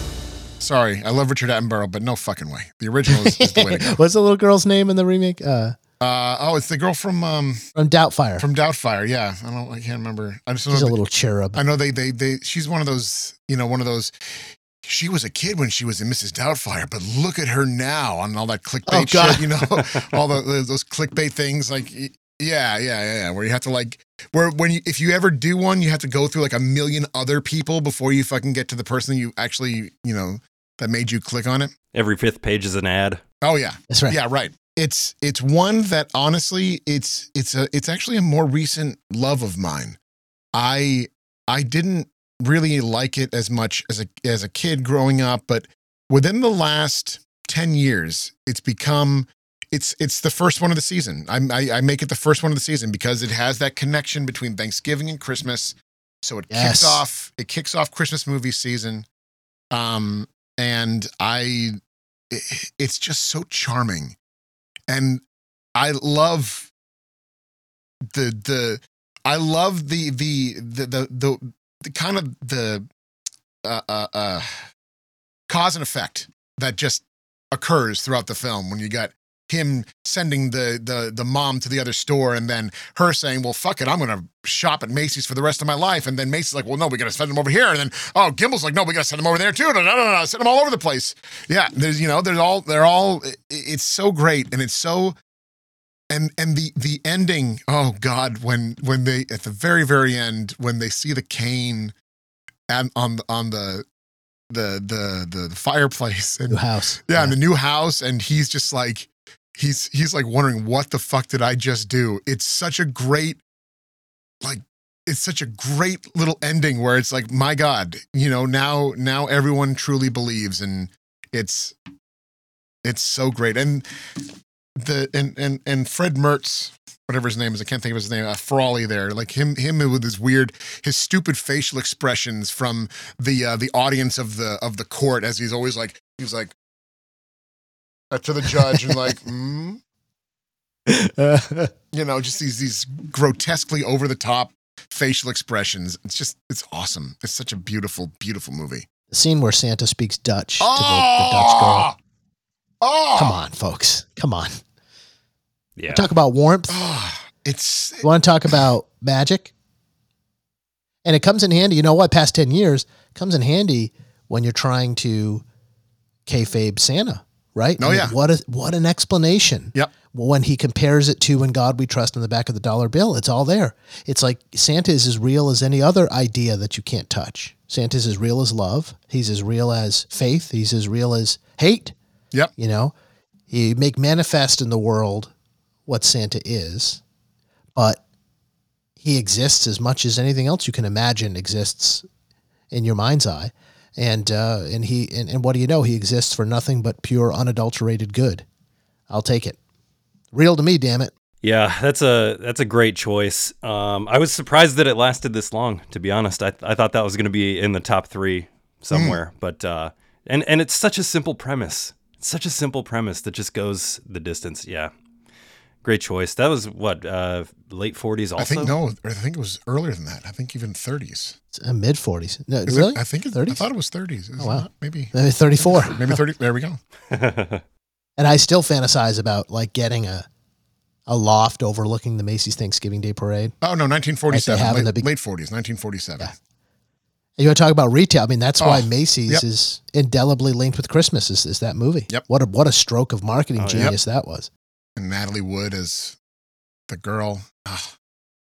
Sorry, I love Richard Attenborough, but no fucking way. The original is, is the way to go. What's the little girl's name in the remake? Uh, Uh, oh, it's the girl from um from Doubtfire. from Doubtfire. Yeah, I don't. I can't remember. I just know She's a that- little cherub. I know they they they. She's one of those. You know, one of those. She was a kid when she was in Mrs. Doubtfire, but look at her now on all that clickbait Oh, shit. You know, all the, the- those clickbait things. Like, yeah, yeah, yeah, yeah. Where you have to like, where when you if you ever do one, you have to go through like a million other people before you fucking get to the person you actually you know that made you click on it. Every fifth page is an ad. Oh yeah, That's right. Yeah, right. It's it's one that honestly, it's it's a it's actually a more recent love of mine. I I didn't really like it as much as a as a kid growing up, but within the last ten years, it's become it's it's the first one of the season. I, I I make it the first one of the season because it has that connection between Thanksgiving and Christmas. So it Yes. kicks off it kicks off Christmas movie season. Um and I it- it's just so charming. And I love the the I love the the the the the, the kind of the uh, uh uh cause and effect that just occurs throughout the film when you got him sending the the the mom to the other store and then her saying, "Well, fuck it, I'm gonna shop at Macy's for the rest of my life." And then Macy's like, "Well, no, we gotta send them over here." And then oh, Gimbel's like, "No, we gotta send them over there too." No, no, no, no, send them all over the place. Yeah, there's you know, there's all they're all. It's so great and it's so. And and the the ending, oh God, when when they at the very very end when they see the cane, and on on the the the the fireplace and New house. yeah, in the new house, and he's just like, he's he's like wondering what the fuck did I just do? It's such a great, like, it's such a great little ending where it's like, my God, you know, now now everyone truly believes, and it's it's so great, and the and and and Fred Mertz. Whatever his name is, I can't think of his name. Uh, Frawley there, like him, him with his weird, his stupid facial expressions from the uh, the audience of the of the court, as he's always like, he's like, uh, to the judge and like, mm? you know, just these these grotesquely over the top facial expressions. It's just it's awesome. It's such a beautiful, beautiful movie. The scene where Santa speaks Dutch to the, the Dutch girl. Oh, Come on, folks. Come on. Yeah. Talk about warmth. it's You want to talk about magic? And it comes in handy. You know what? Past 10 years comes in handy when you're trying to kayfabe Santa, right? Oh, I mean, yeah. What a, what an explanation. Yep. When he compares it to "In God We Trust" on the back of the dollar bill, it's all there. It's like Santa is as real as any other idea that you can't touch. Santa's as real as love. He's as real as faith. He's as real as hate. Yep. You know, you make manifest in the world what Santa is, but he exists as much as anything else you can imagine exists in your mind's eye. And uh, and he and, and what do you know? He exists for nothing but pure, unadulterated good. I'll take it. Real to me, damn it. Yeah, that's a that's a great choice. Um, I was surprised that it lasted this long. To be honest, I I thought that was going to be in the top three somewhere, but uh, and and it's such a simple premise. It's such a simple premise that just goes the distance. Yeah, great choice. That was what uh, late forties. Also, I think no, I think it was earlier than that. I think even 30s. Uh, Mid forties. No, Is really? It, I think 30s? I thought it was 30s. Oh, wow. not? Maybe Maybe thirty four. maybe 30. There we go. And I still fantasize about like getting a a loft overlooking the Macy's Thanksgiving Day Parade. Oh no, 1947. have in Late, the beg- late 40s, 1947. You want to talk about retail? I mean, that's why Oh, Macy's yep. is indelibly linked with Christmas. Is, is that movie? Yep. What a what a stroke of marketing Oh, yep. genius that was. And Natalie Wood as the girl. Ah,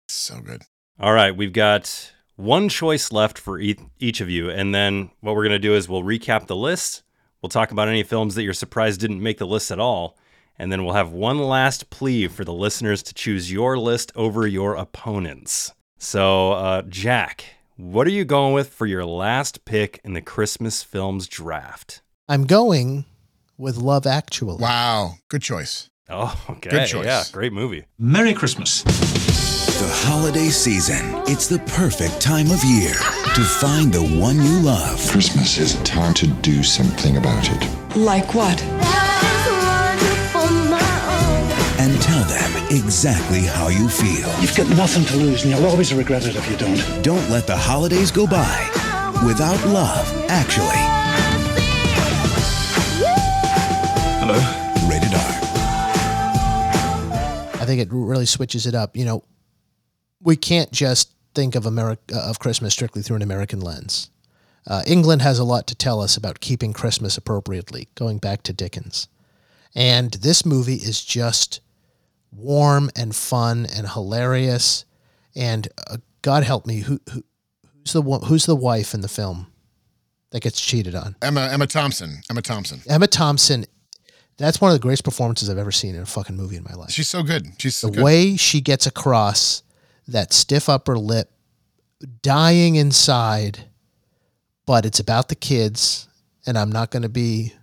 so good. All right, we've got one choice left for e- each of you, and then what we're gonna do is we'll recap the list. We'll talk about any films that you're surprised didn't make the list at all, and then we'll have one last plea for the listeners to choose your list over your opponents. So, uh, Jack, what are you going with for your last pick in the Christmas films draft? I'm going with Love Actually. Wow, good choice. Oh, okay, Good choice. yeah, great movie. Merry Christmas. The holiday season. It's the perfect time of year to find the one you love. Christmas is a time to do something about it. Like what? and tell them exactly how you feel. You've got nothing to lose, and you'll always regret it if you don't. Don't let the holidays go by without love, actually. Hello. Think it really switches it up. You know, we can't just think of America of Christmas strictly through an American lens. Uh, England has a lot to tell us about keeping Christmas appropriately, going back to Dickens. And this movie is just warm and fun and hilarious. And uh, God help me, who, who who's the who's the wife in the film that gets cheated on? Emma Emma Thompson. Emma Thompson. Emma Thompson. That's one of the greatest performances I've ever seen in a fucking movie in my life. She's so good. She's so the good. way she gets across that stiff upper lip, dying inside, but it's about the kids, and I'm not going to be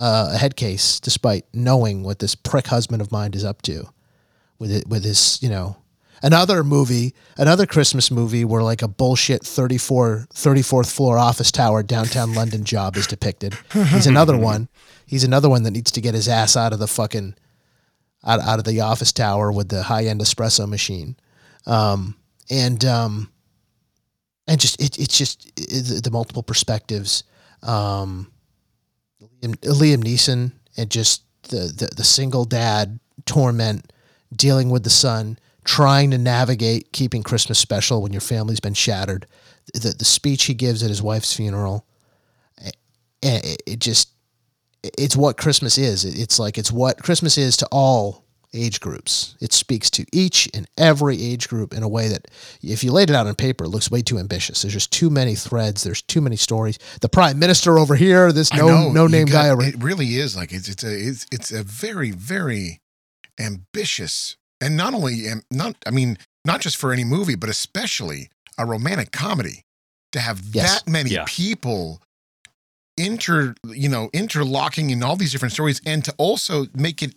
uh, a head case, despite knowing what this prick husband of mine is up to, with it, with his, you know, another movie, another Christmas movie where like a bullshit 34, 34th floor office tower downtown London job is depicted. He's another one. He's another one that needs to get his ass out of the fucking out, out of the office tower with the high end espresso machine. Um, and um, and just it, it's just it, the multiple perspectives. Um, Liam, Neeson and just the, the the single dad torment, dealing with the son, trying to navigate keeping Christmas special when your family's been shattered. The the speech he gives at his wife's funeral, it, it just it's what Christmas is. It's like it's what Christmas is to all age groups. It speaks to each and every age group in a way that, if you laid it out on paper, it looks way too ambitious. There's just too many threads. There's too many stories. The prime minister over here. This no no name got- guy over. It really is like it's it's a it's, it's a very very ambitious and not only not I mean not just for any movie but especially a romantic comedy to have Yes. that many Yeah. people inter you know interlocking in all these different stories and to also make it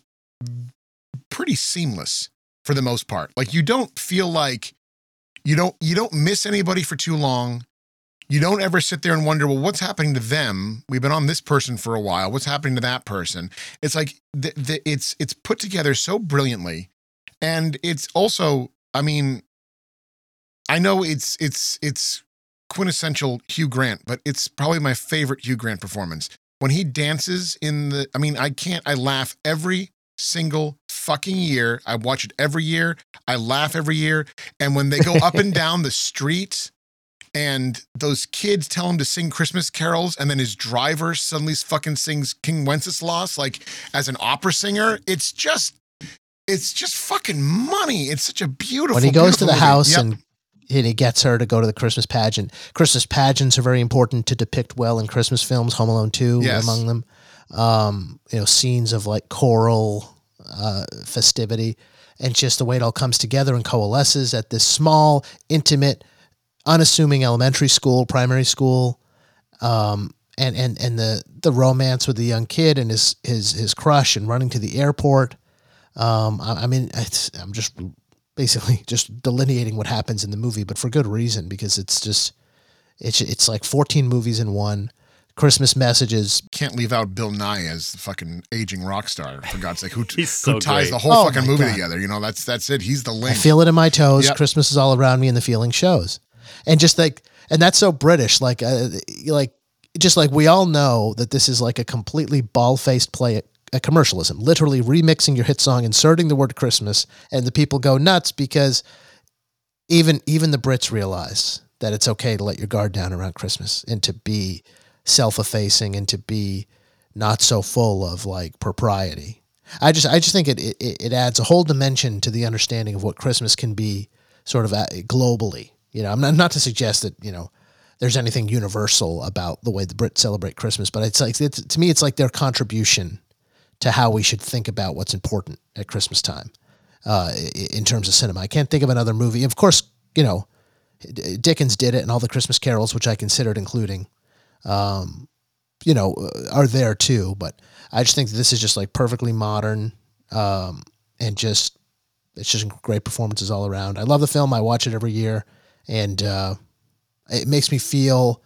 pretty seamless for the most part like you don't feel like you don't you don't miss anybody for too long you don't ever sit there and wonder, well, what's happening to them? We've been on this person for a while. What's happening to that person? It's like the, the, it's it's put together so brilliantly, and it's also, I mean, I know it's it's it's quintessential Hugh Grant, but it's probably my favorite Hugh Grant performance when he dances in the. I mean, I can't. I laugh every single fucking year. I watch it every year. I laugh every year, and when they go up and down the street and those kids tell him to sing Christmas carols, and then his driver suddenly fucking sings King Wenceslas like as an opera singer. It's just, it's just fucking money. It's such a beautiful. when he goes to the movie. house Yep. and and he gets her to go to the Christmas pageant. Christmas pageants are very important to depict well in Christmas films. Home Alone Two Yes. among them. Um, you know, scenes of like choral uh, festivity, and just the way it all comes together and coalesces at this small, intimate, unassuming elementary school, primary school. Um, and and and the the romance with the young kid and his his his crush and running to the airport. Um, I, I mean, it's, I'm just basically just delineating what happens in the movie, but for good reason because it's just it's it's like 14 movies in one. Christmas messages. Can't leave out Bill Nighy as the fucking aging rock star. For God's sake, who, He's so who ties great. the whole Oh fucking movie God. together? You know, that's that's it. He's the link. I feel it in my toes. Yep. Christmas is all around me, and the feeling shows. And just like, and that's so British. Like, uh, like, just like we all know that this is like a completely ball faced play at commercialism. Literally remixing your hit song, inserting the word Christmas, and the people go nuts because even even the Brits realize that it's okay to let your guard down around Christmas and to be self-effacing and to be not so full of like propriety. I just I just think it it, it adds a whole dimension to the understanding of what Christmas can be sort of uh, globally. You know, I'm not not to suggest that you know there's anything universal about the way the Brits celebrate Christmas, but it's like it's, to me it's like their contribution to how we should think about what's important at Christmas time uh, in terms of cinema. I can't think of another movie. Of course, you know, Dickens did it, and all the Christmas carols, which I considered including, um, you know, uh, are there too. But I just think this is just like perfectly modern, um, and just it's just great performances all around. I love the film. I watch it every year, and uh, it makes me feel.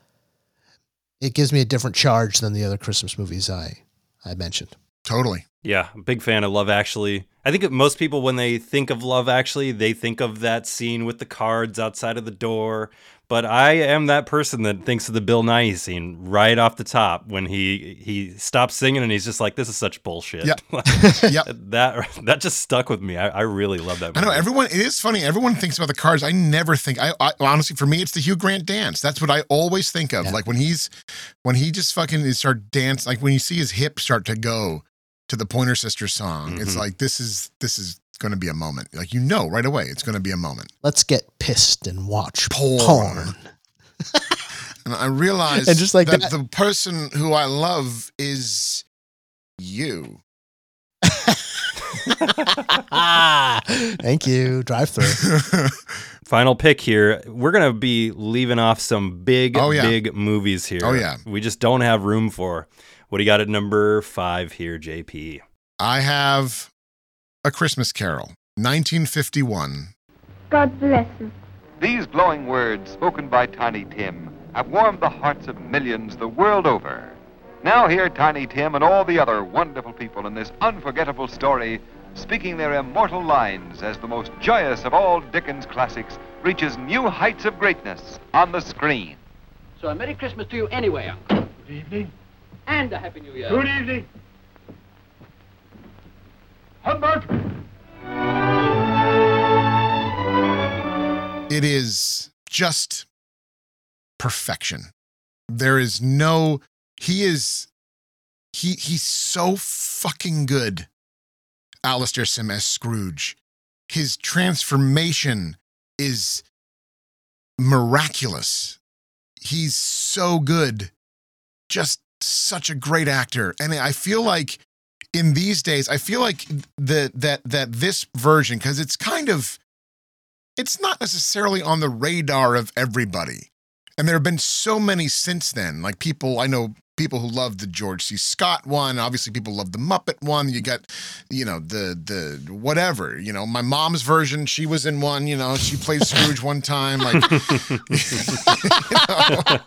It gives me a different charge than the other Christmas movies I I mentioned. Totally. Yeah, big fan of Love Actually. I think most people, when they think of Love Actually, they think of that scene with the cards outside of the door. But I am that person that thinks of the Bill Nighy scene right off the top when he he stops singing and he's just like, "This is such bullshit." Yep. Yep. that that just stuck with me. I, I really love that. I know everyone. It is funny. Everyone thinks about the cards. I never think. I, I honestly, for me, it's the Hugh Grant dance. That's what I always think of. Like when he's when he just fucking start dance. Like when you see his hips start to go to the Pointer Sisters song. It's Mhm. like this is this is going to be a moment. Like you know right away, it's going to be a moment. Let's get pissed and watch Porn. porn. And I realize And just like that, that- the person who I love is you. Thank you. Drive through. Final pick here. We're gonna be leaving off some big, Oh, yeah. big movies here. Oh, yeah. We just don't have room for. What do you got at number five here, JP? I have a Christmas Carol, 1951. God bless us. These glowing words, spoken by Tiny Tim, have warmed the hearts of millions the world over. Now hear Tiny Tim and all the other wonderful people in this unforgettable story speaking their immortal lines as the most joyous of all Dickens classics reaches new heights of greatness on the screen. So a Merry Christmas to you anyway, Uncle. Good evening. And a Happy New Year. Good evening. Humbug! It is just perfection. There is no he is he he's so fucking good. Alastair Sim as Scrooge. His transformation is miraculous. He's so good. Just such a great actor. And I feel like in these days, I feel like the that that this version, because it's kind of it's not necessarily on the radar of everybody. And there have been so many since then. Like people, I know people who love the George C. Scott one. Obviously, people love the Muppet one. You got, you know, the the whatever. You know, my mom's version. She was in one. You know, she played Scrooge one time. Like, you know,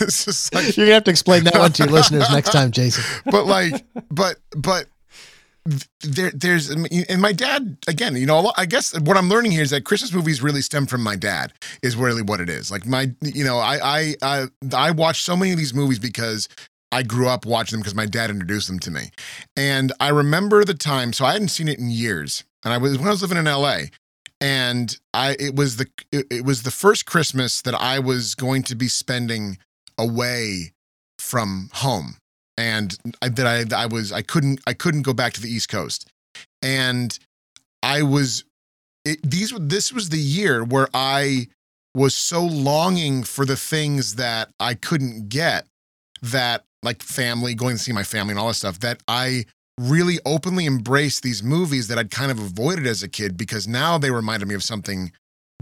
it's just like You're gonna have to explain that one to your listeners next time, Jason. but like, but but there there's and my dad again. You know, I guess what I'm learning here is that Christmas movies really stem from my dad. Is really what it is. Like my, you know, I I I, I watch so many of these movies because. I grew up watching them because my dad introduced them to me. And I remember the time, so I hadn't seen it in years. And I was when I was living in LA. And I it was the it, it was the first Christmas that I was going to be spending away from home and I, that I I was I couldn't I couldn't go back to the East Coast, and I was it, these this was the year where I was so longing for the things that I couldn't get that like family going to see my family and all that stuff that I really openly embraced these movies that I'd kind of avoided as a kid because now they reminded me of something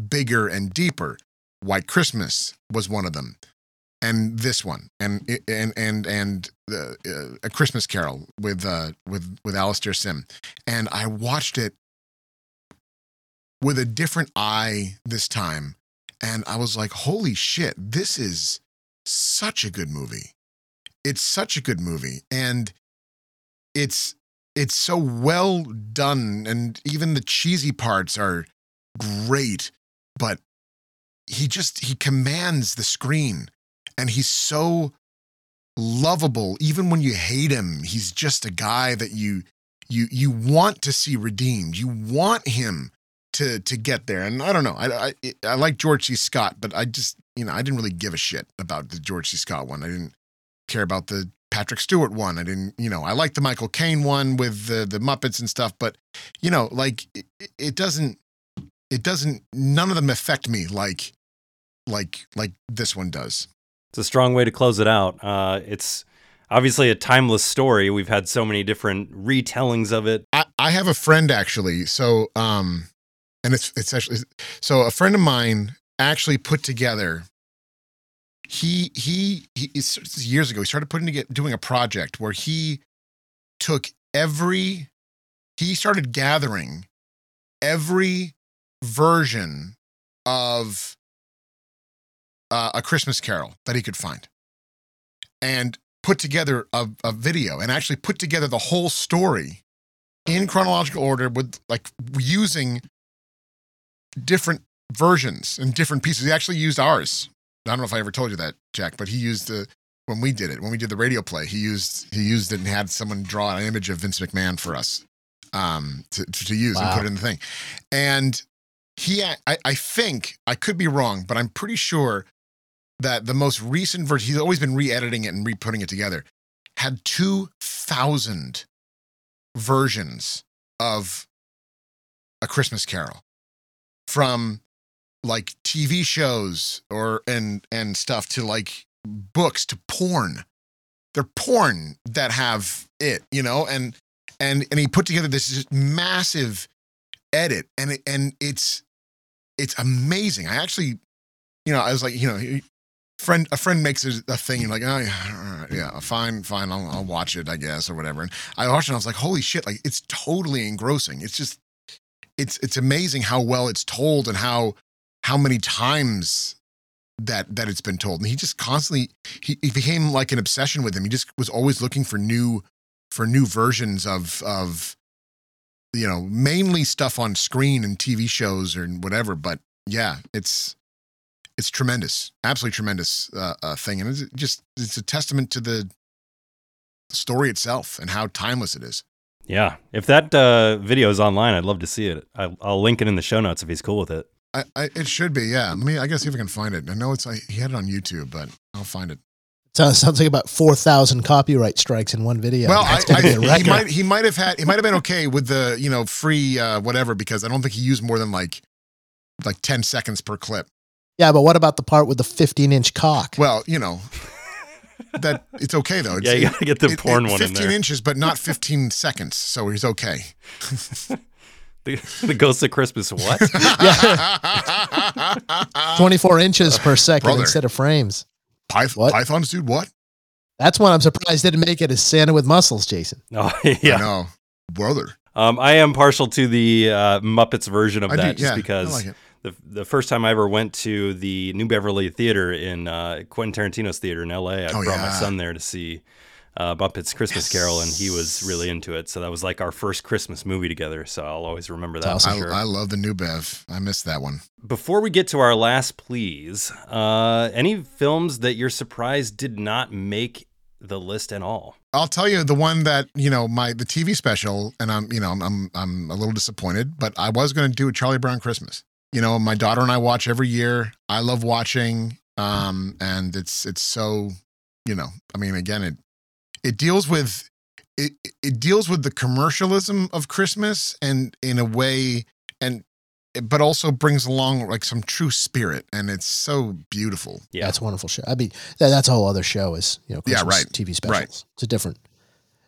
bigger and deeper. White Christmas was one of them. And this one, and and and and uh, a Christmas Carol with uh, with with Alastair Sim, and I watched it with a different eye this time, and I was like, "Holy shit! This is such a good movie. It's such a good movie, and it's it's so well done, and even the cheesy parts are great, but." He just he commands the screen and he's so lovable even when you hate him he's just a guy that you you you want to see redeemed. You want him to to get there. And i don't know i i, I like george c. Scott but i just you know i didn't really give a shit about the george c. Scott one. I didn't care about the patrick stewart one. I didn't you know i like the michael caine one with the the muppets and stuff but you know like it, it doesn't it doesn't none of them affect me like like like this one does it's a strong way to close it out. Uh, it's obviously a timeless story. We've had so many different retellings of it. I, I have a friend actually. So, um, and it's it's actually so a friend of mine actually put together. He he he years ago he started putting together doing a project where he took every he started gathering every version of uh, a Christmas Carol that he could find, and put together a, a video and actually put together the whole story in chronological order with like using different versions and different pieces. He actually used ours. I don't know if I ever told you that, Jack, but he used the when we did it when we did the radio play. He used he used it and had someone draw an image of Vince McMahon for us um, to, to use wow. and put it in the thing. And he, I, I think I could be wrong, but I'm pretty sure that the most recent version, he's always been re editing it and re putting it together, had 2,000 versions of A Christmas Carol from like TV shows or and and stuff to like books to porn. They're porn that have it, you know, and and and he put together this massive edit and it, and it's it's amazing. I actually you know, I was like, you know, friend a friend makes a, a thing. You're like, oh yeah, yeah, fine, fine. I'll, I'll watch it, I guess, or whatever. And I watched it. and I was like, holy shit! Like it's totally engrossing. It's just, it's it's amazing how well it's told and how how many times that that it's been told. And he just constantly he, he became like an obsession with him. He just was always looking for new for new versions of of you know mainly stuff on screen and TV shows or whatever. But yeah, it's it's tremendous, absolutely tremendous uh, uh, thing, and it's just it's a testament to the story itself and how timeless it is. Yeah, if that uh, video is online, I'd love to see it. I, will link it in the show notes if he's cool with it. I, I, it should be, yeah. Let me, I guess, see if I can find it. I know it's I, he had it on YouTube, but I'll find it. Sounds sounds like about four thousand copyright strikes in one video. Well, I, I, he might he might have had he might have been okay with the you know free uh, whatever because I don't think he used more than like like ten seconds per clip. Yeah, but what about the part with the 15 inch cock? Well, you know, that it's okay though. It's, yeah, you gotta get the it, porn it, one 15 inches, but not 15 seconds, so he's okay. the, the Ghost of Christmas what? 24 inches per second Brother. instead of frames. Pyth- what? Pythons, dude, what? That's one I'm surprised didn't make it as Santa with muscles, Jason. Oh, yeah. No, brother. Um, I am partial to the uh, Muppets version of I that do, just yeah, because like the the first time I ever went to the New Beverly Theater in uh, Quentin Tarantino's theater in L.A. I oh, brought yeah. my son there to see uh, Muppets Christmas yes. Carol, and he was really into it. So that was like our first Christmas movie together. So I'll always remember that. Awesome. Sure. I, I, love the New Bev. I missed that one. Before we get to our last please, uh, any films that you're surprised did not make the list at all? I'll tell you the one that you know my the TV special, and I'm you know I'm I'm, I'm a little disappointed, but I was going to do a Charlie Brown Christmas you know, my daughter and I watch every year. I love watching. Um, and it's it's so, you know, I mean, again, it it deals with it it deals with the commercialism of Christmas and in a way and but also brings along like some true spirit and it's so beautiful. Yeah, it's a wonderful show. I mean, that, that's a whole other show is, you know, Christmas yeah, right. TV specials. Right. It's a different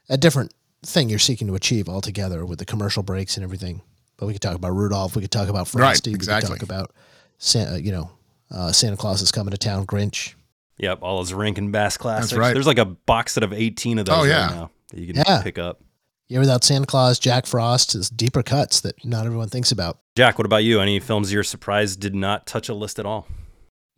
a different thing you're seeking to achieve altogether with the commercial breaks and everything. But we could talk about Rudolph. We could talk about Frosty. Right, exactly. We could talk about Santa, you know, uh, Santa Claus is coming to town, Grinch. Yep, all those Rankin Bass classics. right. There's like a box set of 18 of those Oh, right yeah. now that you can Yeah. pick up. Yeah, without Santa Claus, Jack Frost is deeper cuts that not everyone thinks about. Jack, what about you? Any films you're surprised did not touch a list at all?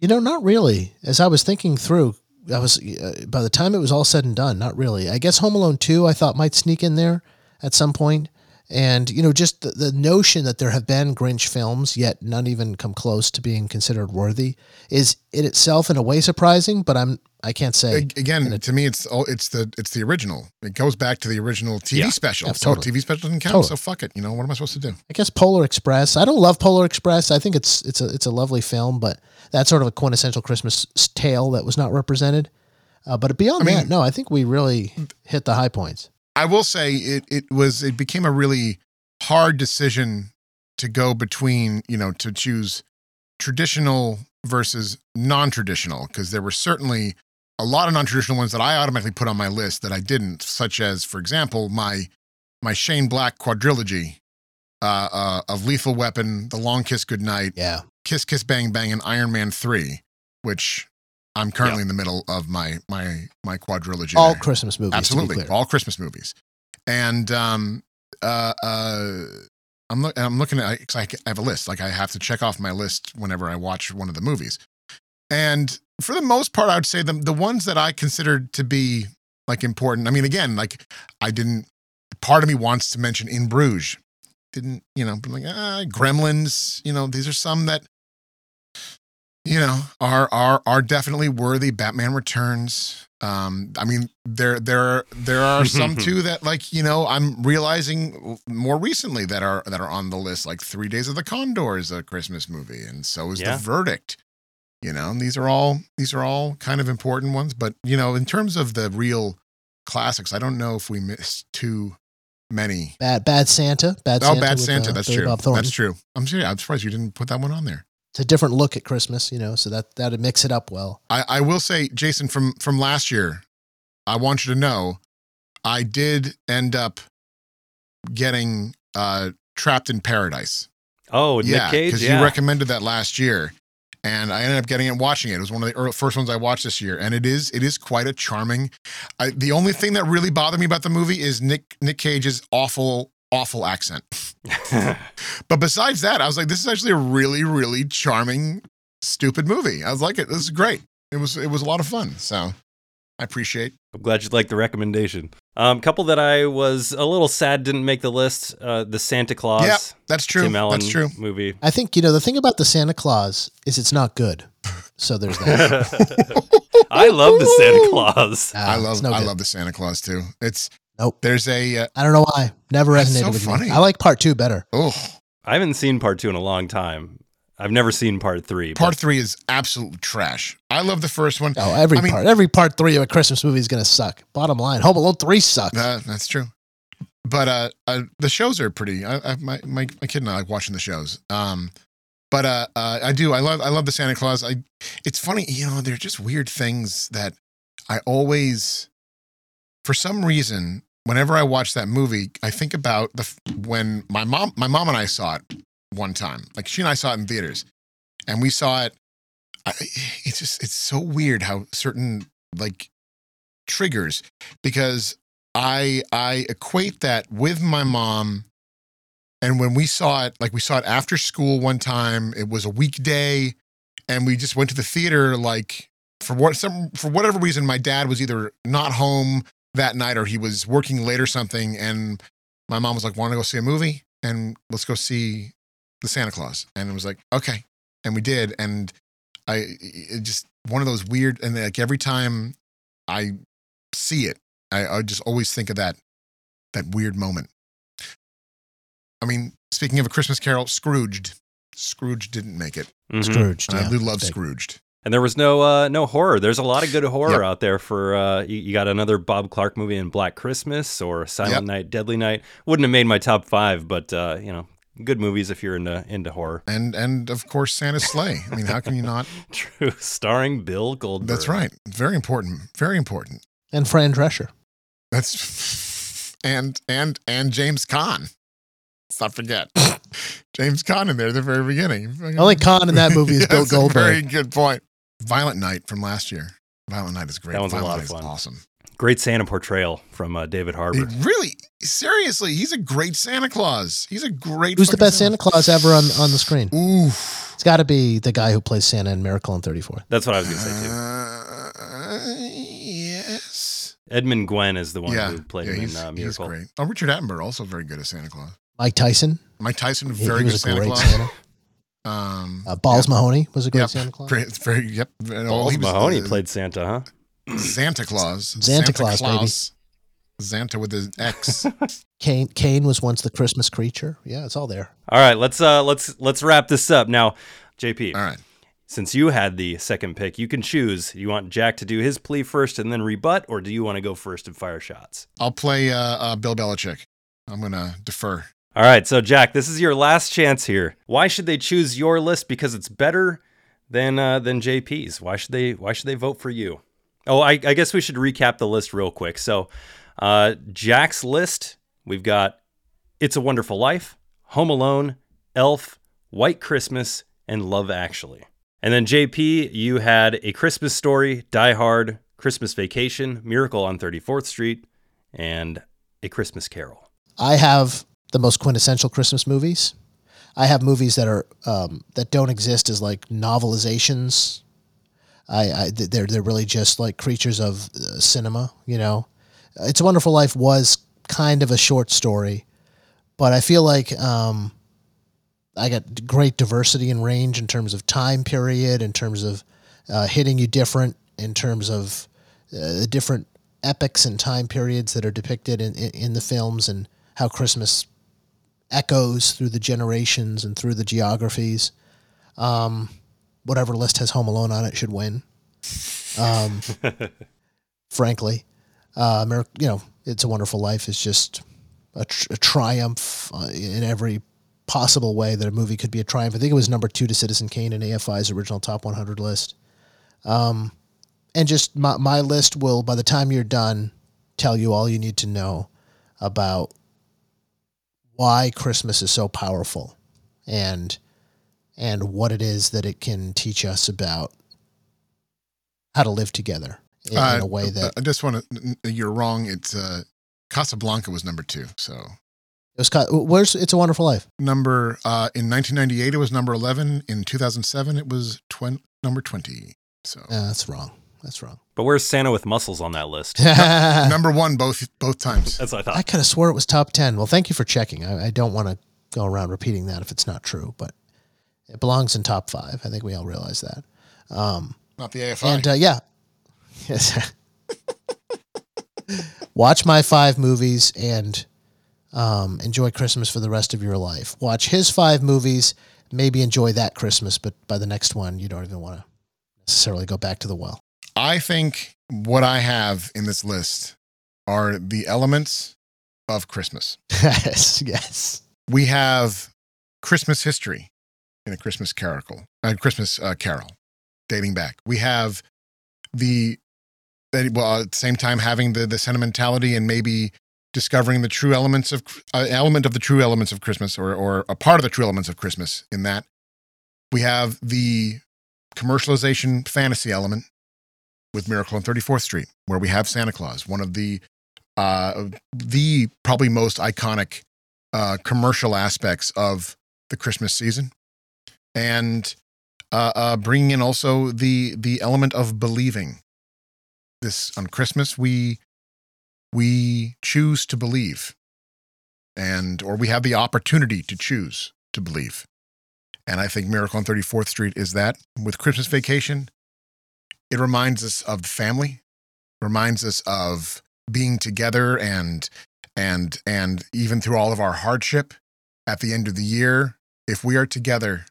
You know, not really. As I was thinking through, I was uh, by the time it was all said and done, not really. I guess Home Alone 2 I thought might sneak in there at some point. And, you know, just the, the notion that there have been Grinch films, yet none even come close to being considered worthy, is in itself in a way surprising, but I'm I can't say Ag- Again, to me, it's all it's the it's the original. It goes back to the original TV Yeah. special. Yeah, so. TV special doesn't count. Totally. So fuck it. You know what am I supposed to do? I guess Polar Express. I don't love Polar Express. I think it's it's a it's a lovely film, but that's sort of a quintessential Christmas tale that was not represented. Uh, but beyond I mean- that, no, I think we really hit the high points. I will say it it was it became a really hard decision to go between you know to choose traditional versus non-traditional because there were certainly a lot of non-traditional ones that I automatically put on my list that I didn't, such as for example my my Shane Black quadrilogy uh, uh, of Lethal Weapon, The Long Kiss Goodnight, Yeah, Kiss Kiss Bang Bang, and Iron Man Three, which I'm currently in the middle of my my my quadrilogy. all there. Christmas movies. Absolutely, all Christmas movies. And um, uh, uh, I'm look, I'm looking at because I, have a list. Like I have to check off my list whenever I watch one of the movies. And for the most part, I would say the the ones that I considered to be like important. I mean, again, like I didn't. Part of me wants to mention In Bruges. Didn't you know? Like ah, Gremlins. You know, these are some that you know are are are definitely worthy. Batman Returns. Um, I mean, there there there are some too that like you know I'm realizing more recently that are that are on the list. Like Three Days of the Condor is a Christmas movie, and so is Yeah. The Verdict. You know, and these are all these are all kind of important ones. But you know, in terms of the real classics, I don't know if we missed too many. Bad Bad Santa. Bad oh, Santa. Bad with, Santa. uh, that's Billy true. That's true. I'm sorry. I'm surprised you didn't put that one on there. It's a different look at Christmas, you know, so that that'd mix it up well. I, I will say, Jason, from from last year, I want you to know, I did end up getting uh, trapped in paradise. Oh, Nick yeah, Cage. because Yeah. you recommended that last year, and I ended up getting it, watching it. It was one of the early, first ones I watched this year, and it is it is quite a charming. I, the only thing that really bothered me about the movie is Nick Nick Cage's awful awful accent. but besides that, I was like, this is actually a really really charming, stupid movie. I was like it. This is great. It was it was a lot of fun. So I appreciate. I'm glad you liked the recommendation. Um, couple that I was a little sad didn't make the list. Uh, the Santa Claus. Yeah, that's true. Tim Allen That's true. movie. I think, you know, the thing about the Santa Claus is it's not good. So there's that. I love the Santa Claus. Ah, I love no I love the Santa Claus too. It's Nope. There's a uh, I don't know why. Never resonated so with funny. me. I like part two better. oh I haven't seen part two in a long time. I've never seen part three. part but three is absolute trash. I love the first one. Oh, every I mean- part, every part three of a Christmas movie is gonna suck. Bottom line, Home Alone three sucks. Uh, that's true. But uh, uh, the shows are pretty. I, I, my, my my kid and I like watching the shows. Um, but uh, uh, I do. I love I love the Santa Claus. I. It's funny, you know. They're just weird things that I always, for some reason, whenever I watch that movie, I think about the when my mom my mom and I saw it one time. Like she and I saw it in theaters, and we saw it. I, it's just it's so weird how certain like triggers because I I equate that with my mom. And when we saw it, like we saw it after school one time, it was a weekday, and we just went to the theater. Like for what some for whatever reason, my dad was either not home that night or he was working late or something. And my mom was like, "Want to go see a movie? And let's go see the Santa Claus." And it was like, "Okay," and we did. And I it just one of those weird. And like every time I see it, I, I just always think of that that weird moment. I mean, speaking of a Christmas Carol, Scrooged. Scrooge didn't make it. Mhm. Scrooged. I do love Mistake. Scrooged. And there was no uh, no horror. There's a lot of good horror Yep. out there. For uh, you, you got another Bob Clark movie in Black Christmas or Silent Yep. Night, Deadly Night. Wouldn't have made my top five, but uh, you know, good movies if you're into into horror. And and of course Santa's Slay. I mean, how can you not? True, starring Bill Goldberg. That's right. Very important. Very important. And Fran Drescher. That's and and and James Caan. Let's not forget James Caan in there at the very beginning. Only con in that movie is Bill That's a Very good point. Violent Night from last year. Violent Night is great. That one's a Violent lot Night of is fun. Awesome. Great Santa portrayal from uh, David Harbour. He really, seriously, he's a great Santa Claus. He's a great. Who's the best Santa Claus ever on, on the screen? Ooh, It's got to be the guy who plays Santa in Miracle on 34. That's what I was going to say too. Uh, yes. Edmund Gwenn is the one yeah, who played yeah, him he's, in uh, he's Miracle. great. Oh, Richard Attenborough also very good as Santa Claus. Mike Tyson. Mike Tyson, He- very he good was a Santa great Claus. Santa. Um, Uh, Balls Mahoney was a great yep, Santa Claus. Great, very yep. and all- Balls he was, Mahoney uh, played Santa, huh? Santa Claus. Santa Claus, baby. Santa with his X. Kane Kane was once the Christmas creature. Yeah, it's all there. All right, let's uh let's let's wrap this up now. JP. All right. Since you had the second pick, you can choose. You want Jack to do his plea first and then rebut, or do you want to go first and fire shots? I'll play uh, uh, Bill Belichick. I'm gonna defer. All right, so Jack, this is your last chance here. Why should they choose your list? Because it's better than uh, than JP's. Why should they Why should they vote for you? Oh, I, I guess we should recap the list real quick. So, uh, Jack's list, we've got "It's a Wonderful Life," "Home Alone," "Elf," "White Christmas," and "Love Actually." And then JP, you had "A Christmas Story," "Die Hard," "Christmas Vacation," "Miracle on 34th Street," and "A Christmas Carol." I have the most quintessential Christmas movies. I have movies that are um, that don't exist as like novelizations. I, I they're they're really just like creatures of uh, cinema. You know, It's a Wonderful Life was kind of a short story, but I feel like um, I got great diversity and range in terms of time period, in terms of uh, hitting you different, in terms of uh, the different epics and time periods that are depicted in, in, in the films, and how Christmas echoes through the generations and through the geographies. Um, whatever list has Home Alone on it should win. Um, frankly, uh, Ameri- you know, It's a Wonderful Life is just a, tr- a triumph uh, in every possible way that a movie could be a triumph. I think it was number two to Citizen Kane in AFI's original top 100 list. Um, and just my, my list will, by the time you're done, tell you all you need to know about why Christmas is so powerful and and what it is that it can teach us about how to live together in, in a way that I just want to. You're wrong. It's uh, Casablanca was number two. So it was. Where's It's a Wonderful Life? number uh, in 1998 it was number 11. In 2007 it was twen- number 20. So Uh, that's wrong. That's wrong. But where's Santa with muscles on that list? number one both both times. That's what I thought. I could have swore it was top ten. Well, thank you for checking. I, I don't want to go around repeating that if it's not true, but it belongs in top five. I think we all realize that. Um, Not the AFI. and uh, yeah, yes. Watch my five movies and um, enjoy Christmas for the rest of your life. Watch his five movies, maybe enjoy that Christmas, but by the next one, you don't even want to necessarily go back to the well. I think what I have in this list are the elements of Christmas. yes, yes. We have Christmas history in a Christmas carol, a Christmas uh, carol, dating back. We have the well at the same time having the the sentimentality and maybe discovering the true elements of uh, element of the true elements of Christmas or or a part of the true elements of Christmas. In that we have the commercialization fantasy element with Miracle on 34th Street, where we have Santa Claus, one of the uh, the probably most iconic uh, commercial aspects of the Christmas season, and uh, uh, bringing in also the the element of believing. This on Christmas we we choose to believe, and or we have the opportunity to choose to believe, and I think Miracle on 34th Street is that. With Christmas Vacation, it reminds us of the family, reminds us of being together and and and even through all of our hardship at the end of the year if we are together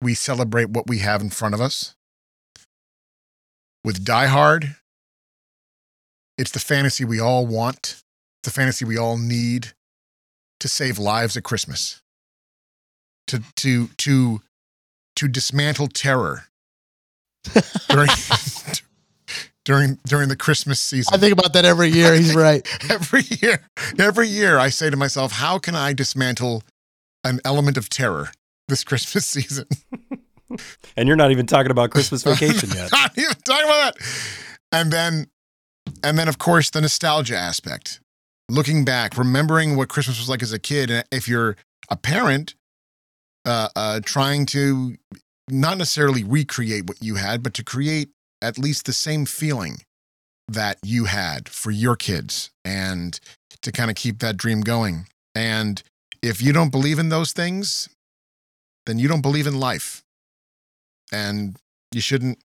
we celebrate what we have in front of us. With die hard it's the fantasy we all want the fantasy we all need to save lives at christmas. To to to to dismantle terror during during during the Christmas season. I think about that every year. He's right. every year, every year, I say to myself, "How can I dismantle an element of terror this Christmas season?" and you're not even talking about Christmas Vacation yet. Not even talking about that. And then, and then, of course, the nostalgia aspect. Looking back, remembering what Christmas was like as a kid. And if you're a parent, uh, uh, trying to not necessarily recreate what you had, but to create at least the same feeling that you had for your kids and to kind of keep that dream going. And if you don't believe in those things, then you don't believe in life. And you shouldn't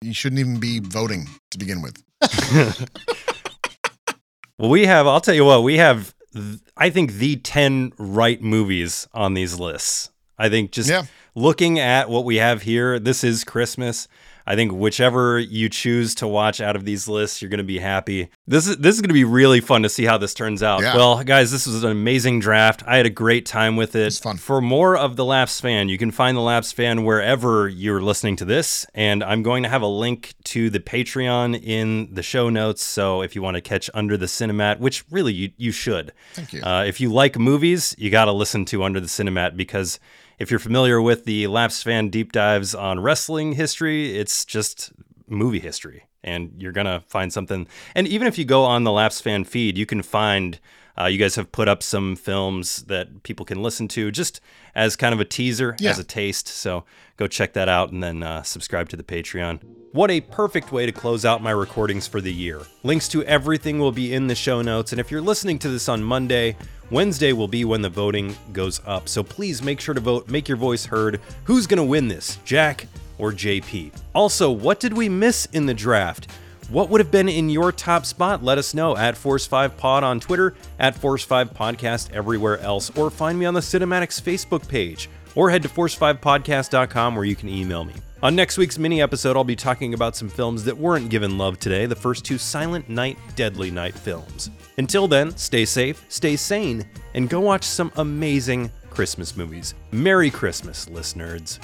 you shouldn't even be voting to begin with. well, we have I'll tell you what, we have th- I think the 10 right movies on these lists. I think just Yeah. looking at what we have here, this is Christmas. I think whichever you choose to watch out of these lists, you're going to be happy. This is this is going to be really fun to see how this turns out. Yeah. Well, guys, this was an amazing draft. I had a great time with it. It's fun. For more of the Lapsed Fan, you can find the Lapsed Fan wherever you're listening to this, and I'm going to have a link to the Patreon in the show notes. So if you want to catch Under the Cinemat, which really you you should. Thank you. Uh, if you like movies, you got to listen to Under the Cinemat because if you're familiar with the Lapsed Fan deep dives on wrestling history, it's just movie history. And you're going to find something. And even if you go on the Lapsed Fan feed, you can find, uh, you guys have put up some films that people can listen to just as kind of a teaser, Yeah. as a taste. So go check that out and then uh, subscribe to the Patreon. What a perfect way to close out my recordings for the year. Links to everything will be in the show notes. And if you're listening to this on Monday, Wednesday will be when the voting goes up. So please make sure to vote, make your voice heard. Who's going to win this, Jack or JP? Also, what did we miss in the draft? What would have been in your top spot? Let us know at Force5Pod on Twitter, at Force5Podcast everywhere else, or find me on the Cinematics Facebook page, or head to Force5Podcast.com where you can email me. On next week's mini episode, I'll be talking about some films that weren't given love today, the first two Silent Night, Deadly Night films. Until then, stay safe, stay sane, and go watch some amazing Christmas movies. Merry Christmas, listeners.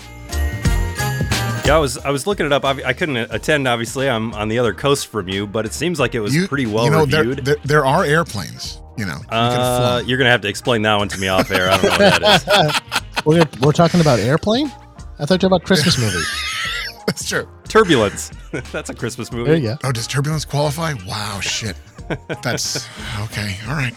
Yeah, I was I was looking it up. I, I couldn't attend, obviously. I'm on the other coast from you, but it seems like it was You- pretty well you know, reviewed. there, there are airplanes. You know, you uh, you're gonna have to explain that one to me off air. I don't know what that is. we're, we're talking about airplane. I thought you were talking about Christmas movie. That's true. Turbulence. That's a Christmas movie. There you go. Oh, does turbulence qualify? Wow, shit. That's okay. All right.